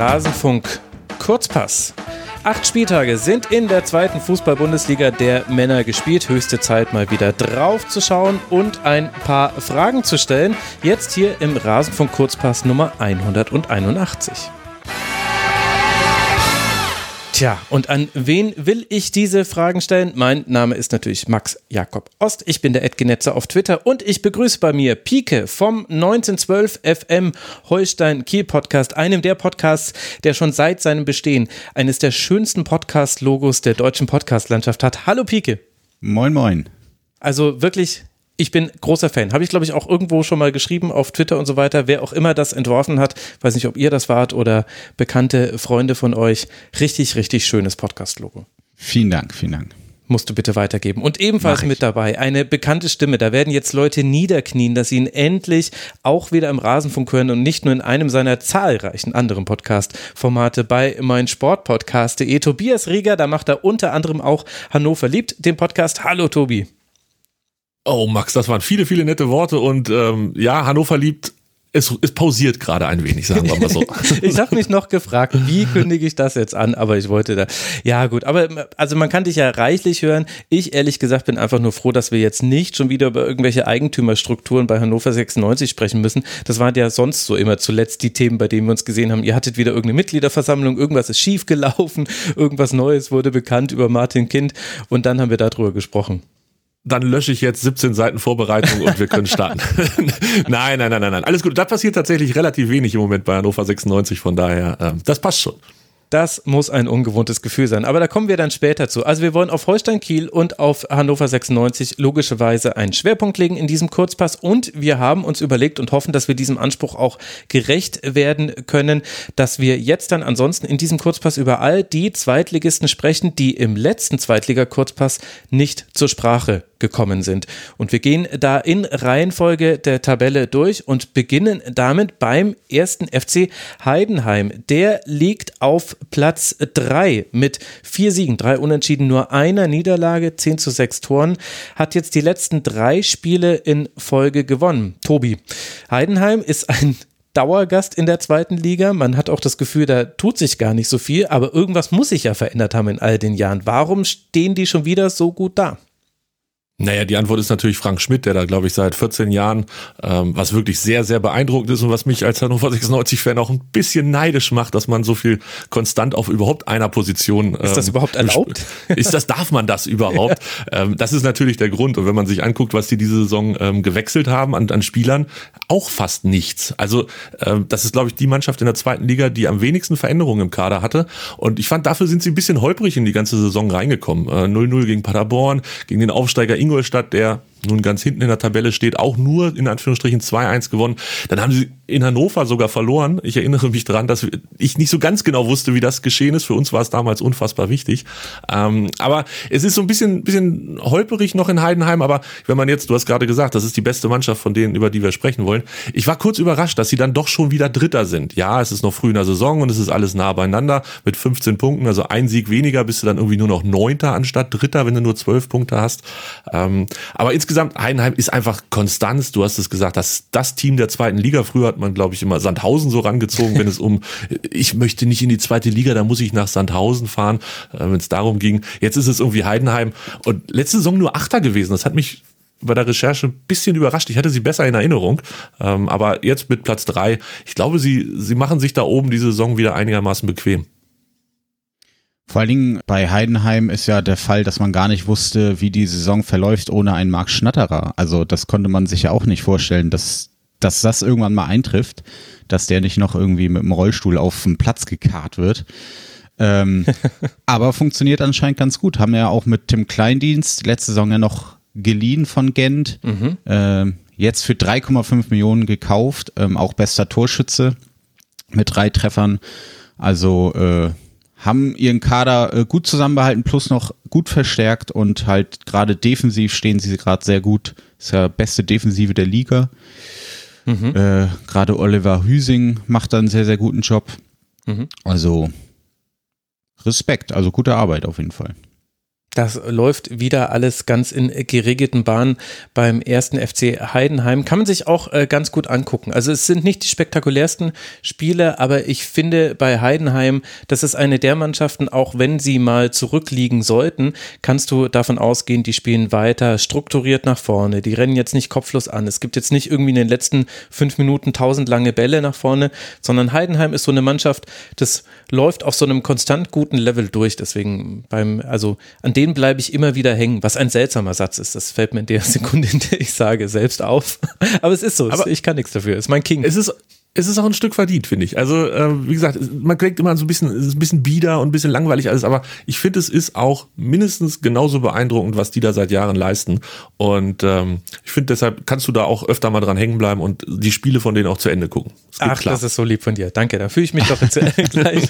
Rasenfunk Kurzpass. Acht Spieltage sind in der zweiten Fußball-Bundesliga der Männer gespielt. Höchste Zeit, mal wieder drauf zu schauen und ein paar Fragen zu stellen. Jetzt hier im Rasenfunk Kurzpass Nummer 181. Tja, und an wen will ich diese Fragen stellen? Mein Name ist natürlich Max Jakob Ost. Ich bin der Edgenetzer auf Twitter und ich begrüße bei mir Pike vom 1912 FM Holstein Kiel Podcast, einem der Podcasts, der schon seit seinem Bestehen eines der schönsten Podcast-Logos der deutschen Podcast-Landschaft hat. Hallo Pike. Moin, moin. Also wirklich ich bin großer Fan. Habe ich, glaube ich, auch irgendwo schon mal geschrieben auf Twitter und so weiter. Wer auch immer das entworfen hat, weiß nicht, ob ihr das wart oder bekannte Freunde von euch. Richtig, richtig schönes Podcast-Logo. Vielen Dank, vielen Dank. Musst du bitte weitergeben. Und ebenfalls mit dabei eine bekannte Stimme. Da werden jetzt Leute niederknien, dass sie ihn endlich auch wieder im Rasenfunk hören und nicht nur in einem seiner zahlreichen anderen Podcast-Formate bei meinsportpodcast.de. Tobias Rieger, da macht er unter anderem auch Hannover liebt den Podcast. Hallo Tobi. Oh, Max, das waren viele, viele nette Worte und ähm, ja, Hannover liebt es, es pausiert gerade ein wenig, sagen wir mal so. ich habe mich noch gefragt, wie kündige ich das jetzt an, aber ich wollte da. Ja, gut, aber also man kann dich ja reichlich hören. Ich ehrlich gesagt bin einfach nur froh, dass wir jetzt nicht schon wieder über irgendwelche Eigentümerstrukturen bei Hannover 96 sprechen müssen. Das waren ja sonst so immer zuletzt die Themen, bei denen wir uns gesehen haben. Ihr hattet wieder irgendeine Mitgliederversammlung, irgendwas ist schiefgelaufen, irgendwas Neues wurde bekannt über Martin Kind und dann haben wir darüber gesprochen dann lösche ich jetzt 17 Seiten Vorbereitung und wir können starten. nein, nein, nein, nein, nein. Alles gut. Da passiert tatsächlich relativ wenig im Moment bei Hannover 96, von daher, ähm, das passt schon. Das muss ein ungewohntes Gefühl sein. Aber da kommen wir dann später zu. Also wir wollen auf Holstein Kiel und auf Hannover 96 logischerweise einen Schwerpunkt legen in diesem Kurzpass. Und wir haben uns überlegt und hoffen, dass wir diesem Anspruch auch gerecht werden können, dass wir jetzt dann ansonsten in diesem Kurzpass über all die Zweitligisten sprechen, die im letzten Zweitliga-Kurzpass nicht zur Sprache gekommen sind. Und wir gehen da in Reihenfolge der Tabelle durch und beginnen damit beim ersten FC Heidenheim. Der liegt auf Platz 3 mit vier Siegen, drei Unentschieden, nur einer Niederlage, 10 zu 6 Toren, hat jetzt die letzten drei Spiele in Folge gewonnen. Tobi, Heidenheim ist ein Dauergast in der zweiten Liga. Man hat auch das Gefühl, da tut sich gar nicht so viel, aber irgendwas muss sich ja verändert haben in all den Jahren. Warum stehen die schon wieder so gut da? Naja, die Antwort ist natürlich Frank Schmidt, der da, glaube ich, seit 14 Jahren, ähm, was wirklich sehr, sehr beeindruckend ist und was mich als Hannover 96-Fan auch ein bisschen neidisch macht, dass man so viel konstant auf überhaupt einer Position. Ähm, ist das überhaupt erlaubt? Ist das, darf man das überhaupt? ja. ähm, das ist natürlich der Grund. Und wenn man sich anguckt, was die diese Saison ähm, gewechselt haben an, an Spielern, auch fast nichts. Also, ähm, das ist, glaube ich, die Mannschaft in der zweiten Liga, die am wenigsten Veränderungen im Kader hatte. Und ich fand, dafür sind sie ein bisschen holprig in die ganze Saison reingekommen. 0-0 äh, gegen Paderborn, gegen den Aufsteiger Ingolstadt Ingolstadt, der nun ganz hinten in der Tabelle steht, auch nur in Anführungsstrichen 2-1 gewonnen. Dann haben sie in Hannover sogar verloren. Ich erinnere mich daran, dass ich nicht so ganz genau wusste, wie das geschehen ist. Für uns war es damals unfassbar wichtig. Ähm, aber es ist so ein bisschen, bisschen holperig noch in Heidenheim. Aber wenn man jetzt, du hast gerade gesagt, das ist die beste Mannschaft von denen, über die wir sprechen wollen. Ich war kurz überrascht, dass sie dann doch schon wieder Dritter sind. Ja, es ist noch früh in der Saison und es ist alles nah beieinander mit 15 Punkten. Also ein Sieg weniger bist du dann irgendwie nur noch Neunter anstatt Dritter, wenn du nur 12 Punkte hast. Ähm, aber insgesamt, Heidenheim ist einfach Konstanz. Du hast es gesagt, das, das Team der zweiten Liga. Früher hat man, glaube ich, immer Sandhausen so rangezogen, wenn es um, ich möchte nicht in die zweite Liga, da muss ich nach Sandhausen fahren, äh, wenn es darum ging. Jetzt ist es irgendwie Heidenheim und letzte Saison nur Achter gewesen. Das hat mich bei der Recherche ein bisschen überrascht. Ich hatte sie besser in Erinnerung. Ähm, aber jetzt mit Platz drei, ich glaube, sie, sie machen sich da oben diese Saison wieder einigermaßen bequem. Vor allen Dingen bei Heidenheim ist ja der Fall, dass man gar nicht wusste, wie die Saison verläuft ohne einen Marc Schnatterer. Also das konnte man sich ja auch nicht vorstellen, dass dass das irgendwann mal eintrifft, dass der nicht noch irgendwie mit dem Rollstuhl auf den Platz gekarrt wird. Ähm, aber funktioniert anscheinend ganz gut. Haben ja auch mit Tim Kleindienst letzte Saison ja noch geliehen von Gent. Mhm. Ähm, jetzt für 3,5 Millionen gekauft. Ähm, auch bester Torschütze mit drei Treffern. Also äh, haben ihren Kader äh, gut zusammenbehalten, plus noch gut verstärkt und halt gerade defensiv stehen sie gerade sehr gut. Ist ja beste Defensive der Liga. Mhm. Äh, Gerade Oliver Hüsing macht da einen sehr, sehr guten Job. Mhm. Also Respekt, also gute Arbeit auf jeden Fall. Das läuft wieder alles ganz in geregelten Bahnen beim ersten FC Heidenheim. Kann man sich auch äh, ganz gut angucken. Also es sind nicht die spektakulärsten Spiele, aber ich finde bei Heidenheim, das ist eine der Mannschaften, auch wenn sie mal zurückliegen sollten, kannst du davon ausgehen, die spielen weiter strukturiert nach vorne. Die rennen jetzt nicht kopflos an. Es gibt jetzt nicht irgendwie in den letzten fünf Minuten tausend lange Bälle nach vorne, sondern Heidenheim ist so eine Mannschaft, das läuft auf so einem konstant guten Level durch. Deswegen beim, also an dem bleibe ich immer wieder hängen, was ein seltsamer Satz ist. Das fällt mir in der Sekunde, in der ich sage, selbst auf. Aber es ist so, Aber ich kann nichts dafür. Es ist mein King. Es ist, es ist auch ein Stück verdient, finde ich. Also, äh, wie gesagt, man denkt immer so ein bisschen, es ist ein bisschen bieder und ein bisschen langweilig alles, aber ich finde, es ist auch mindestens genauso beeindruckend, was die da seit Jahren leisten. Und ähm, ich finde, deshalb kannst du da auch öfter mal dran hängen bleiben und die Spiele von denen auch zu Ende gucken. Das Ach, klar. das ist so lieb von dir. Danke. Da fühle ich mich doch jetzt gleich,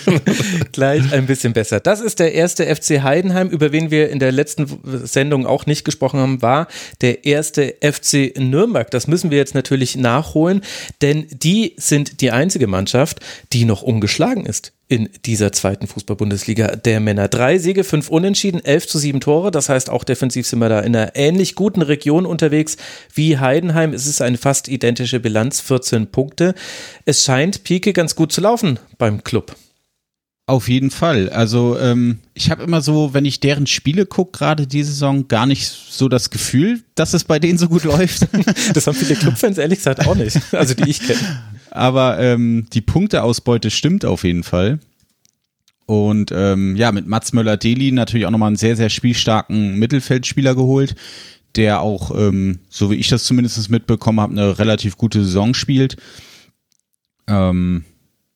gleich ein bisschen besser. Das ist der erste FC Heidenheim, über wen wir in der letzten Sendung auch nicht gesprochen haben, war der erste FC Nürnberg. Das müssen wir jetzt natürlich nachholen, denn die sind die einzige Mannschaft, die noch ungeschlagen ist in dieser zweiten Fußball-Bundesliga der Männer. Drei Siege, fünf Unentschieden, elf zu sieben Tore. Das heißt, auch defensiv sind wir da in einer ähnlich guten Region unterwegs wie Heidenheim. Es ist eine fast identische Bilanz, 14 Punkte. Es scheint Pike ganz gut zu laufen beim Club. Auf jeden Fall. Also ähm, ich habe immer so, wenn ich deren Spiele gucke, gerade diese Saison, gar nicht so das Gefühl, dass es bei denen so gut läuft. das haben viele Clubfans ehrlich gesagt auch nicht. Also die ich kenne. Aber ähm, die Punkteausbeute stimmt auf jeden Fall. Und ähm, ja, mit Mats Möller-Deli natürlich auch nochmal einen sehr, sehr spielstarken Mittelfeldspieler geholt, der auch, ähm, so wie ich das zumindest mitbekommen habe, eine relativ gute Saison spielt. Ähm,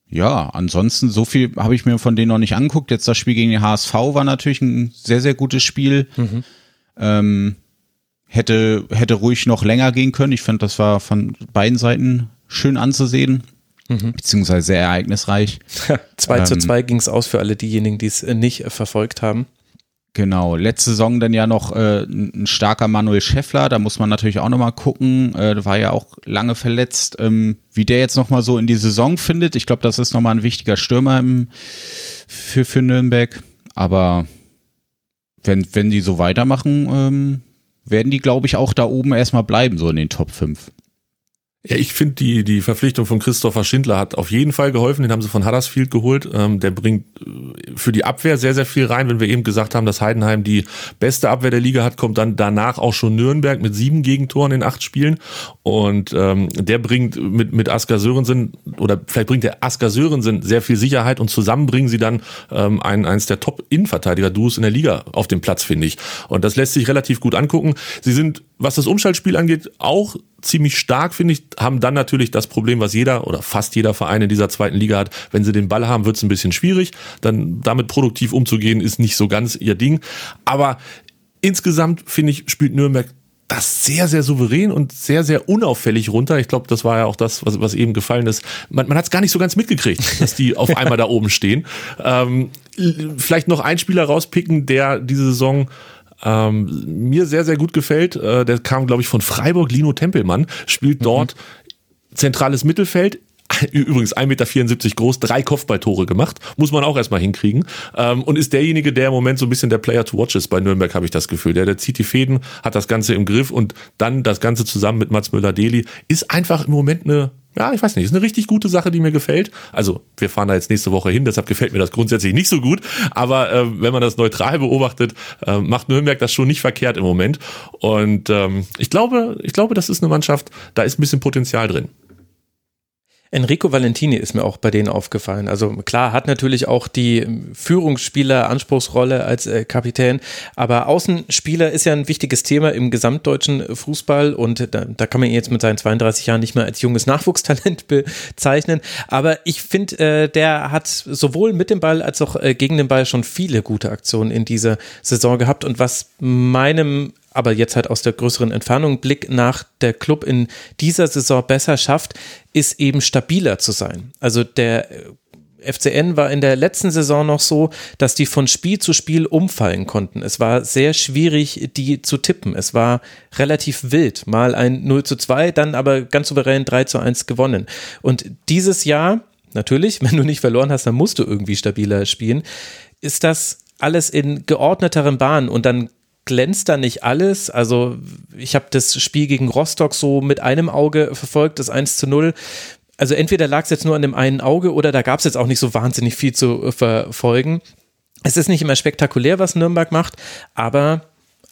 ja, ansonsten so viel habe ich mir von denen noch nicht angeguckt. Jetzt das Spiel gegen den HSV war natürlich ein sehr, sehr gutes Spiel. Mhm. Ähm, hätte, hätte ruhig noch länger gehen können. Ich finde, das war von beiden Seiten schön anzusehen. Mhm. Beziehungsweise sehr ereignisreich. 2 ähm, zu 2 ging es aus für alle diejenigen, die es äh, nicht äh, verfolgt haben. Genau, letzte Saison dann ja noch äh, ein starker Manuel Scheffler, da muss man natürlich auch nochmal gucken, äh, war ja auch lange verletzt, ähm, wie der jetzt nochmal so in die Saison findet. Ich glaube, das ist nochmal ein wichtiger Stürmer im, für, für Nürnberg, aber wenn, wenn die so weitermachen, ähm, werden die, glaube ich, auch da oben erstmal bleiben, so in den Top 5. Ja, ich finde, die, die Verpflichtung von Christopher Schindler hat auf jeden Fall geholfen. Den haben sie von Huddersfield geholt. Ähm, der bringt äh, für die Abwehr sehr, sehr viel rein. Wenn wir eben gesagt haben, dass Heidenheim die beste Abwehr der Liga hat, kommt dann danach auch schon Nürnberg mit sieben Gegentoren in acht Spielen. Und ähm, der bringt mit, mit Asker Sörensen, oder vielleicht bringt der Asker Sörensen sehr viel Sicherheit und zusammen bringen sie dann ähm, ein, eins der Top-Innenverteidiger-Duos in der Liga auf den Platz, finde ich. Und das lässt sich relativ gut angucken. Sie sind, was das Umschaltspiel angeht, auch ziemlich stark, finde ich, haben dann natürlich das Problem, was jeder oder fast jeder Verein in dieser zweiten Liga hat. Wenn sie den Ball haben, wird es ein bisschen schwierig. Dann damit produktiv umzugehen, ist nicht so ganz ihr Ding. Aber insgesamt, finde ich, spielt Nürnberg das sehr, sehr souverän und sehr, sehr unauffällig runter. Ich glaube, das war ja auch das, was, was eben gefallen ist. Man, man hat es gar nicht so ganz mitgekriegt, dass die auf einmal da oben stehen. Ähm, vielleicht noch ein Spieler rauspicken, der diese Saison ähm, mir sehr, sehr gut gefällt. Äh, der kam, glaube ich, von Freiburg, Lino Tempelmann, spielt mhm. dort zentrales Mittelfeld, übrigens 1,74 Meter groß, drei Kopfballtore gemacht, muss man auch erstmal hinkriegen. Ähm, und ist derjenige, der im Moment so ein bisschen der Player to watch ist bei Nürnberg, habe ich das Gefühl. Der, der zieht die Fäden, hat das Ganze im Griff und dann das Ganze zusammen mit Mats Müller-Deli ist einfach im Moment eine ja, ich weiß nicht, ist eine richtig gute Sache, die mir gefällt. Also, wir fahren da jetzt nächste Woche hin, deshalb gefällt mir das grundsätzlich nicht so gut. Aber äh, wenn man das neutral beobachtet, äh, macht Nürnberg das schon nicht verkehrt im Moment. Und ähm, ich glaube, ich glaube, das ist eine Mannschaft, da ist ein bisschen Potenzial drin. Enrico Valentini ist mir auch bei denen aufgefallen. Also klar, hat natürlich auch die Führungsspieler Anspruchsrolle als äh, Kapitän, aber Außenspieler ist ja ein wichtiges Thema im gesamtdeutschen Fußball und da, da kann man ihn jetzt mit seinen 32 Jahren nicht mehr als junges Nachwuchstalent bezeichnen. Aber ich finde, äh, der hat sowohl mit dem Ball als auch äh, gegen den Ball schon viele gute Aktionen in dieser Saison gehabt und was meinem aber jetzt halt aus der größeren Entfernung Blick nach der Club in dieser Saison besser schafft, ist eben stabiler zu sein. Also der äh, FCN war in der letzten Saison noch so, dass die von Spiel zu Spiel umfallen konnten. Es war sehr schwierig, die zu tippen. Es war relativ wild. Mal ein 0 zu 2, dann aber ganz souverän 3 zu 1 gewonnen. Und dieses Jahr, natürlich, wenn du nicht verloren hast, dann musst du irgendwie stabiler spielen, ist das alles in geordneteren Bahnen und dann glänzt da nicht alles. Also ich habe das Spiel gegen Rostock so mit einem Auge verfolgt, das 1 zu 0. Also entweder lag es jetzt nur an dem einen Auge oder da gab es jetzt auch nicht so wahnsinnig viel zu verfolgen. Es ist nicht immer spektakulär, was Nürnberg macht, aber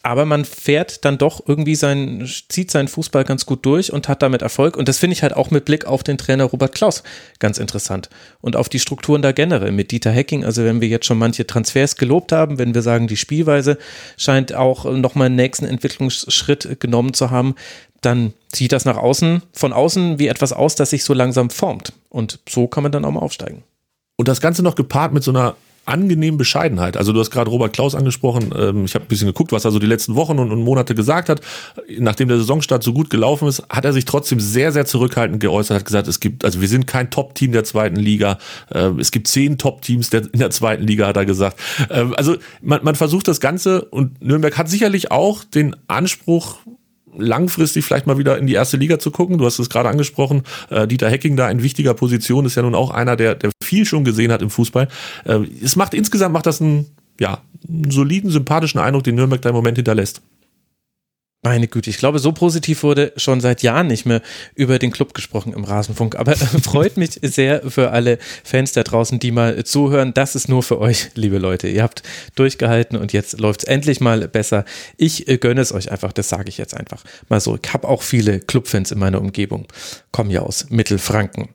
aber man fährt dann doch irgendwie sein, zieht seinen Fußball ganz gut durch und hat damit Erfolg. Und das finde ich halt auch mit Blick auf den Trainer Robert Klaus ganz interessant. Und auf die Strukturen da generell mit Dieter Hecking. Also wenn wir jetzt schon manche Transfers gelobt haben, wenn wir sagen, die Spielweise scheint auch nochmal einen nächsten Entwicklungsschritt genommen zu haben, dann sieht das nach außen, von außen wie etwas aus, das sich so langsam formt. Und so kann man dann auch mal aufsteigen. Und das Ganze noch gepaart mit so einer angenehmen Bescheidenheit. Also du hast gerade Robert Klaus angesprochen. Ähm, ich habe ein bisschen geguckt, was er so die letzten Wochen und, Monate gesagt hat. Nachdem der Saisonstart so gut gelaufen ist, hat er sich trotzdem sehr, sehr zurückhaltend geäußert. Hat gesagt, es gibt, also wir sind kein Top-Team der zweiten Liga. Ähm, es gibt zehn Top-Teams in der zweiten Liga, hat er gesagt. Ähm, also man, man versucht das Ganze und Nürnberg hat sicherlich auch den Anspruch, langfristig vielleicht mal wieder in die erste Liga zu gucken. Du hast es gerade angesprochen, äh, Dieter Hecking da in wichtiger Position ist ja nun auch einer, der, der viel schon gesehen hat im Fußball. Äh, es macht insgesamt macht das einen, ja, einen soliden, sympathischen Eindruck, den Nürnberg da im Moment hinterlässt. Meine Güte, ich glaube, so positiv wurde schon seit Jahren nicht mehr über den Club gesprochen im Rasenfunk. Aber freut mich sehr für alle Fans da draußen, die mal zuhören. Das ist nur für euch, liebe Leute. Ihr habt durchgehalten und jetzt läuft es endlich mal besser. Ich äh, gönne es euch einfach, das sage ich jetzt einfach mal so. Ich habe auch viele Clubfans in meiner Umgebung, kommen ja aus Mittelfranken.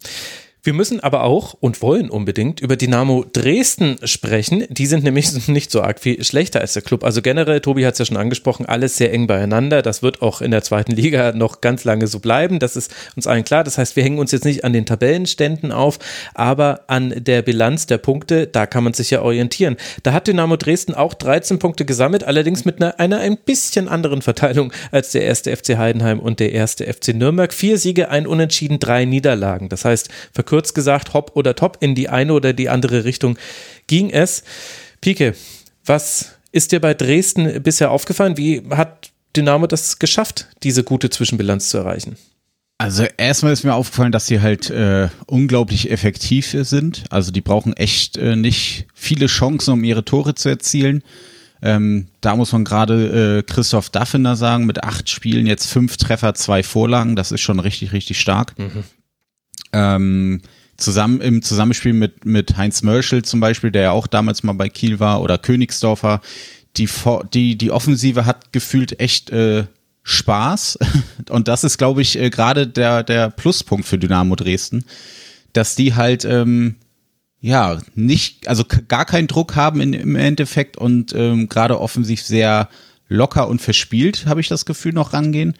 Wir müssen aber auch und wollen unbedingt über Dynamo Dresden sprechen. Die sind nämlich nicht so arg viel schlechter als der Club. Also generell, Tobi hat es ja schon angesprochen, alles sehr eng beieinander. Das wird auch in der zweiten Liga noch ganz lange so bleiben. Das ist uns allen klar. Das heißt, wir hängen uns jetzt nicht an den Tabellenständen auf, aber an der Bilanz der Punkte, da kann man sich ja orientieren. Da hat Dynamo Dresden auch 13 Punkte gesammelt, allerdings mit einer, einer ein bisschen anderen Verteilung als der erste FC Heidenheim und der erste FC Nürnberg. Vier Siege, ein Unentschieden, drei Niederlagen. Das heißt, kurz gesagt, hopp oder top, in die eine oder die andere Richtung ging es. Pike, was ist dir bei Dresden bisher aufgefallen? Wie hat Dynamo das geschafft, diese gute Zwischenbilanz zu erreichen? Also erstmal ist mir aufgefallen, dass sie halt äh, unglaublich effektiv sind. Also die brauchen echt äh, nicht viele Chancen, um ihre Tore zu erzielen. Ähm, da muss man gerade äh, Christoph Daffner sagen, mit acht Spielen jetzt fünf Treffer, zwei Vorlagen. Das ist schon richtig, richtig stark. Mhm ähm, zusammen im Zusammenspiel mit, mit Heinz Mörschel zum Beispiel, der ja auch damals mal bei Kiel war, oder Königsdorfer, die, die, die Offensive hat gefühlt echt äh, Spaß. Und das ist, glaube ich, äh, gerade der, der Pluspunkt für Dynamo Dresden, dass die halt ähm, ja nicht, also gar keinen Druck haben in, im Endeffekt und ähm, gerade offensiv sehr locker und verspielt, habe ich das Gefühl, noch rangehen.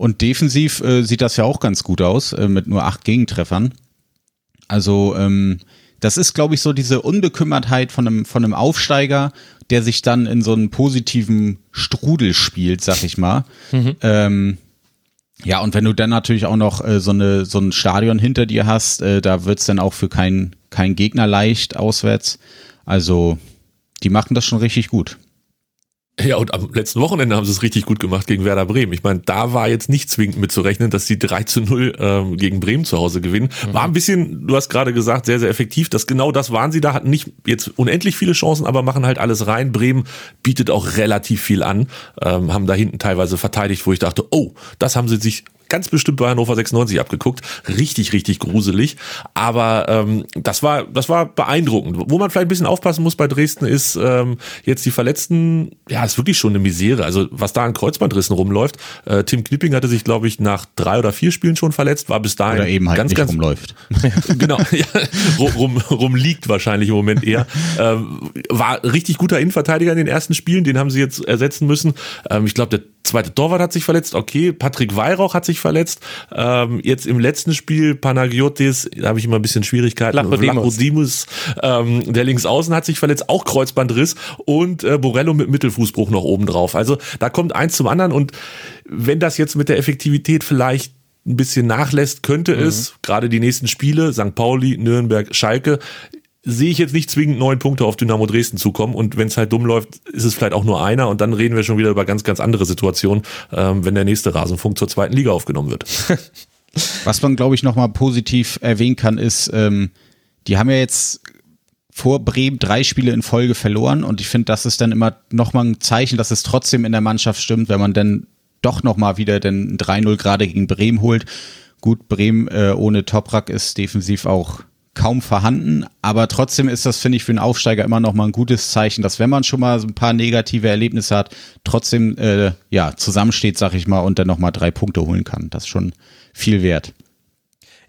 Und defensiv äh, sieht das ja auch ganz gut aus, äh, mit nur acht Gegentreffern. Also ähm, das ist, glaube ich, so diese Unbekümmertheit von einem, von einem Aufsteiger, der sich dann in so einen positiven Strudel spielt, sag ich mal. Mhm. Ähm, ja, und wenn du dann natürlich auch noch äh, so, eine, so ein Stadion hinter dir hast, äh, da wird's dann auch für keinen kein Gegner leicht auswärts. Also, die machen das schon richtig gut. Ja, und am letzten Wochenende haben sie es richtig gut gemacht gegen Werder Bremen. Ich meine, da war jetzt nicht zwingend mitzurechnen, dass sie 3 zu 0 ähm, gegen Bremen zu Hause gewinnen. Mhm. War ein bisschen, du hast gerade gesagt, sehr, sehr effektiv. Das genau das waren sie da, hatten nicht jetzt unendlich viele Chancen, aber machen halt alles rein. Bremen bietet auch relativ viel an, ähm, haben da hinten teilweise verteidigt, wo ich dachte, oh, das haben sie sich ganz bestimmt bei Hannover 96 abgeguckt. Richtig, richtig gruselig. Aber ähm, das war, das war beeindruckend. Wo man vielleicht ein bisschen aufpassen muss bei Dresden ist ähm, jetzt die Verletzten. Ja, ist wirklich schon eine Misere. Also was da an Kreuzbandrissen rumläuft. Äh, Tim Knipping hatte sich, glaube ich, nach drei oder vier Spielen schon verletzt. War bis dahin oder eben halt ganz, nicht ganz rumläuft. genau, ja, rum, rumliegt wahrscheinlich im Moment eher. Ähm, war richtig guter Innenverteidiger in den ersten Spielen. Den haben sie jetzt ersetzen müssen. Ähm, ich glaube, der zweite Torwart hat sich verletzt. Okay, Patrick Weihrauch hat sich verletzt. Ähm, jetzt im letzten Spiel Panagiotis, da habe ich immer ein bisschen Schwierigkeiten. Lachodimus, ähm, der Linksaußen hat sich verletzt, auch Kreuzbandriss und äh, Borello mit Mittelfußbruch noch oben drauf. Also da kommt eins zum anderen und wenn das jetzt mit der Effektivität vielleicht ein bisschen nachlässt, könnte mhm. es, gerade die nächsten Spiele, St. Pauli, Nürnberg, Schalke, sehe ich jetzt nicht zwingend neun Punkte auf Dynamo Dresden zukommen. Und wenn es halt dumm läuft, ist es vielleicht auch nur einer. Und dann reden wir schon wieder über ganz, ganz andere Situationen, ähm, wenn der nächste Rasenfunk zur zweiten Liga aufgenommen wird. Was man, glaube ich, nochmal positiv erwähnen kann, ist, ähm, die haben ja jetzt vor Bremen drei Spiele in Folge verloren und ich finde, das ist dann immer nochmal ein Zeichen, dass es trotzdem in der Mannschaft stimmt, wenn man dann doch nochmal wieder den 3-0 gerade gegen Bremen holt. Gut, Bremen äh, ohne Toprak ist defensiv auch kaum vorhanden, aber trotzdem ist das, finde ich, für einen Aufsteiger immer noch mal ein gutes Zeichen, dass wenn man schon mal so ein paar negative Erlebnisse hat, trotzdem äh, ja zusammensteht, sag ich mal, und dann noch mal drei Punkte holen kann. Das ist schon viel wert.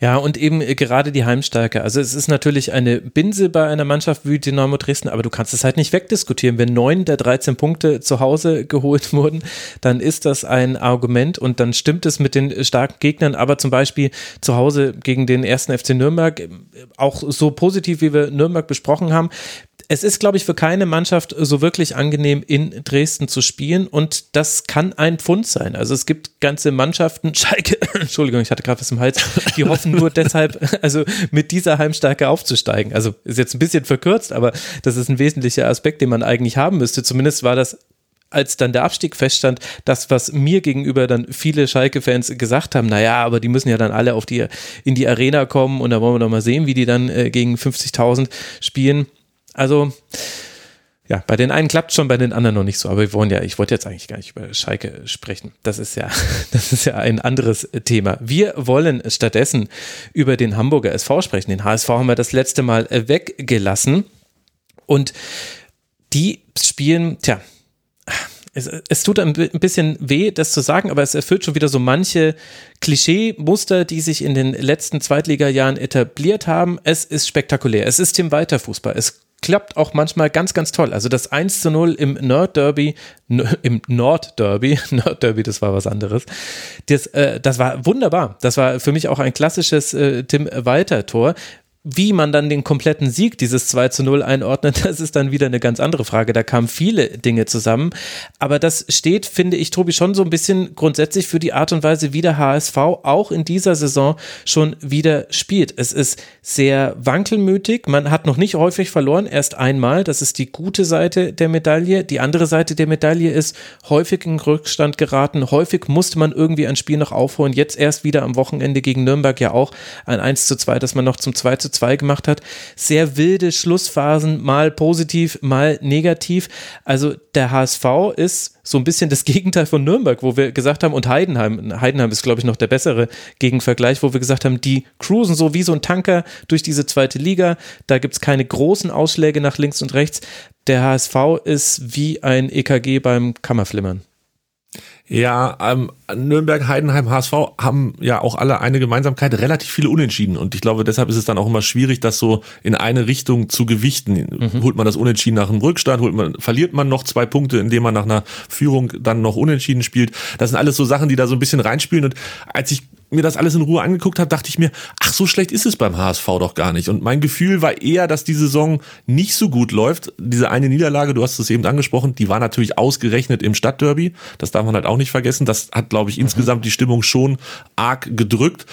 Ja, und eben äh, gerade die Heimstärke. Also es ist natürlich eine Binse bei einer Mannschaft wie Dynamo Dresden, aber du kannst es halt nicht wegdiskutieren. Wenn neun der 13 Punkte zu Hause geholt wurden, dann ist das ein Argument und dann stimmt es mit den starken Gegnern. Aber zum Beispiel zu Hause gegen den ersten FC Nürnberg, äh, auch so positiv, wie wir Nürnberg besprochen haben, es ist, glaube ich, für keine Mannschaft so wirklich angenehm, in Dresden zu spielen und das kann ein Pfund sein. Also es gibt ganze Mannschaften, Schalke, Entschuldigung, ich hatte gerade was im Hals, die hoffen nur deshalb, also mit dieser Heimstärke aufzusteigen. Also ist jetzt ein bisschen verkürzt, aber das ist ein wesentlicher Aspekt, den man eigentlich haben müsste. Zumindest war das als dann der Abstieg feststand, das, was mir gegenüber dann viele Schalke-Fans gesagt haben, naja, aber die müssen ja dann alle auf die, in die Arena kommen und da wollen wir doch mal sehen, wie die dann äh, gegen 50.000 spielen. Also, ja, bei den einen klappt schon, bei den anderen noch nicht so. Aber wir wollen ja, ich wollte jetzt eigentlich gar nicht über Schalke sprechen. Das ist ja, das ist ja ein anderes Thema. Wir wollen stattdessen über den Hamburger SV sprechen. Den HSV haben wir das letzte Mal weggelassen. Und die spielen, tja, es, es, tut ein bisschen weh, das zu sagen, aber es erfüllt schon wieder so manche Klischee-Muster, die sich in den letzten Zweitliga-Jahren etabliert haben. Es ist spektakulär. Es ist Tim Walter Fußball. Es klappt auch manchmal ganz, ganz toll. Also das 1 zu 0 im Nord-Derby, im Nord-Derby, Nord-Derby, das war was anderes. Das, äh, das war wunderbar. Das war für mich auch ein klassisches äh, Tim Walter-Tor. Wie man dann den kompletten Sieg dieses 2 zu 0 einordnet, das ist dann wieder eine ganz andere Frage. Da kamen viele Dinge zusammen. Aber das steht, finde ich, Tobi, schon so ein bisschen grundsätzlich für die Art und Weise, wie der HSV auch in dieser Saison schon wieder spielt. Es ist sehr wankelmütig. Man hat noch nicht häufig verloren, erst einmal. Das ist die gute Seite der Medaille. Die andere Seite der Medaille ist häufig in Rückstand geraten. Häufig musste man irgendwie ein Spiel noch aufholen. Jetzt erst wieder am Wochenende gegen Nürnberg ja auch ein 1 zu 2, das man noch zum 2 zu 2 gemacht hat. Sehr wilde Schlussphasen, mal positiv, mal negativ. Also der HSV ist so ein bisschen das Gegenteil von Nürnberg, wo wir gesagt haben, und Heidenheim, Heidenheim ist, glaube ich, noch der bessere Gegenvergleich, wo wir gesagt haben, die cruisen so wie so ein Tanker durch diese zweite Liga. Da gibt es keine großen Ausschläge nach links und rechts. Der HSV ist wie ein EKG beim Kammerflimmern. Ja, ähm, Nürnberg, Heidenheim, HSV haben ja auch alle eine Gemeinsamkeit, relativ viele Unentschieden. Und ich glaube, deshalb ist es dann auch immer schwierig, das so in eine Richtung zu gewichten. Mhm. Holt man das Unentschieden nach einem Rückstand, holt man, verliert man noch zwei Punkte, indem man nach einer Führung dann noch Unentschieden spielt. Das sind alles so Sachen, die da so ein bisschen reinspielen. Und als ich mir das alles in Ruhe angeguckt habe, dachte ich mir, ach, so schlecht ist es beim HSV doch gar nicht. Und mein Gefühl war eher, dass die Saison nicht so gut läuft. Diese eine Niederlage, du hast es eben angesprochen, die war natürlich ausgerechnet im Stadtderby. Das darf man halt auch nicht vergessen. Das hat, glaube ich, mhm. insgesamt die Stimmung schon arg gedrückt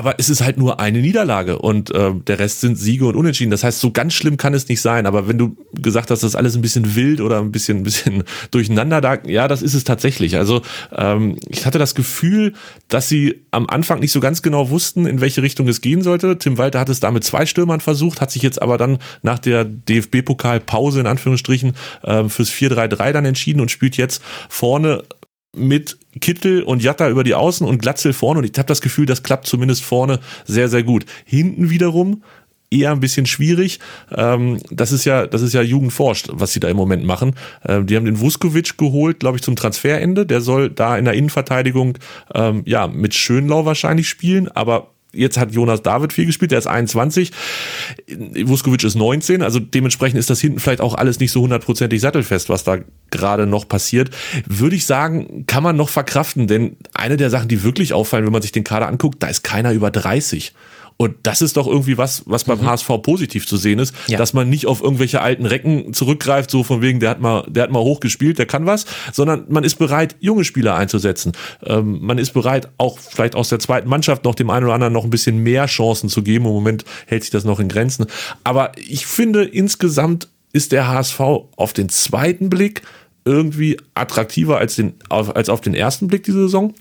aber es ist halt nur eine Niederlage und äh, der Rest sind Siege und Unentschieden. Das heißt, so ganz schlimm kann es nicht sein. Aber wenn du gesagt hast, das ist alles ein bisschen wild oder ein bisschen, ein bisschen durcheinander, da, ja, das ist es tatsächlich. Also ähm, ich hatte das Gefühl, dass sie am Anfang nicht so ganz genau wussten, in welche Richtung es gehen sollte. Tim Walter hat es da mit zwei Stürmern versucht, hat sich jetzt aber dann nach der DFB-Pokal-Pause in Anführungsstrichen äh, fürs 4-3-3 dann entschieden und spielt jetzt vorne mit Kittel und Jatta über die Außen und Glatzel vorne und ich habe das Gefühl, das klappt zumindest vorne sehr, sehr gut. Hinten wiederum eher ein bisschen schwierig. Ähm, das ist ja, das ist ja Jugendforscht, was sie da im Moment machen. Ähm, die haben den Vuskovic geholt, glaube ich, zum Transferende. Der soll da in der Innenverteidigung ähm, ja mit Schönlau wahrscheinlich spielen, aber Jetzt hat Jonas David viel gespielt, der ist 21. Vuskovic ist 19, also dementsprechend ist das hinten vielleicht auch alles nicht so hundertprozentig sattelfest, was da gerade noch passiert. Würde ich sagen, kann man noch verkraften, denn eine der Sachen, die wirklich auffallen, wenn man sich den Kader anguckt, da ist keiner über 30. Und das ist doch irgendwie was, was beim mhm. HSV positiv zu sehen ist, ja. dass man nicht auf irgendwelche alten Recken zurückgreift, so von wegen, der hat mal, der hat mal hochgespielt, der kann was, sondern man ist bereit, junge Spieler einzusetzen. Ähm, man ist bereit, auch vielleicht aus der zweiten Mannschaft noch dem einen oder anderen noch ein bisschen mehr Chancen zu geben. Im Moment hält sich das noch in Grenzen. Aber ich finde, insgesamt ist der HSV auf den zweiten Blick irgendwie attraktiver als, den, als auf den ersten Blick diese Saison.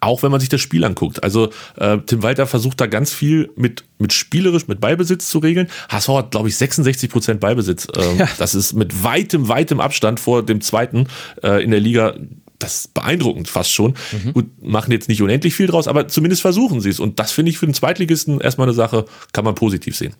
Auch wenn man sich das Spiel anguckt. Also äh, Tim Walter versucht da ganz viel mit, mit spielerisch, mit Ballbesitz zu regeln. HSV hat, glaube ich, 66 Prozent Ballbesitz. Ähm, ja. Das ist mit weitem, weitem Abstand vor dem zweiten äh, in der Liga das ist beeindruckend fast schon. Mhm. Gut, machen jetzt nicht unendlich viel draus, aber zumindest versuchen sie es. Und das finde ich für den Zweitligisten erstmal eine Sache, kann man positiv sehen.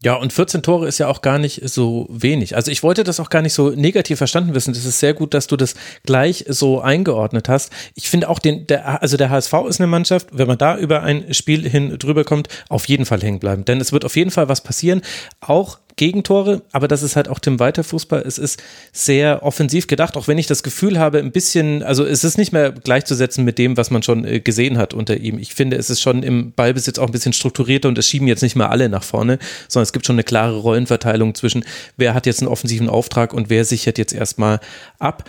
Ja, und 14 Tore ist ja auch gar nicht so wenig. Also ich wollte das auch gar nicht so negativ verstanden wissen. Das ist sehr gut, dass du das gleich so eingeordnet hast. Ich finde auch den, der, also der HSV ist eine Mannschaft, wenn man da über ein Spiel hin drüber kommt, auf jeden Fall hängen bleiben. Denn es wird auf jeden Fall was passieren. Auch Gegentore, aber das ist halt auch Tim Walter Fußball. Es ist sehr offensiv gedacht, auch wenn ich das Gefühl habe, ein bisschen, also es ist nicht mehr gleichzusetzen mit dem, was man schon äh, gesehen hat unter ihm. Ich finde, es ist schon im Ballbesitz auch ein bisschen strukturierter und es schieben jetzt nicht mehr alle nach vorne, sondern es gibt schon eine klare Rollenverteilung zwischen, wer hat jetzt einen offensiven Auftrag und wer sichert jetzt erstmal ab.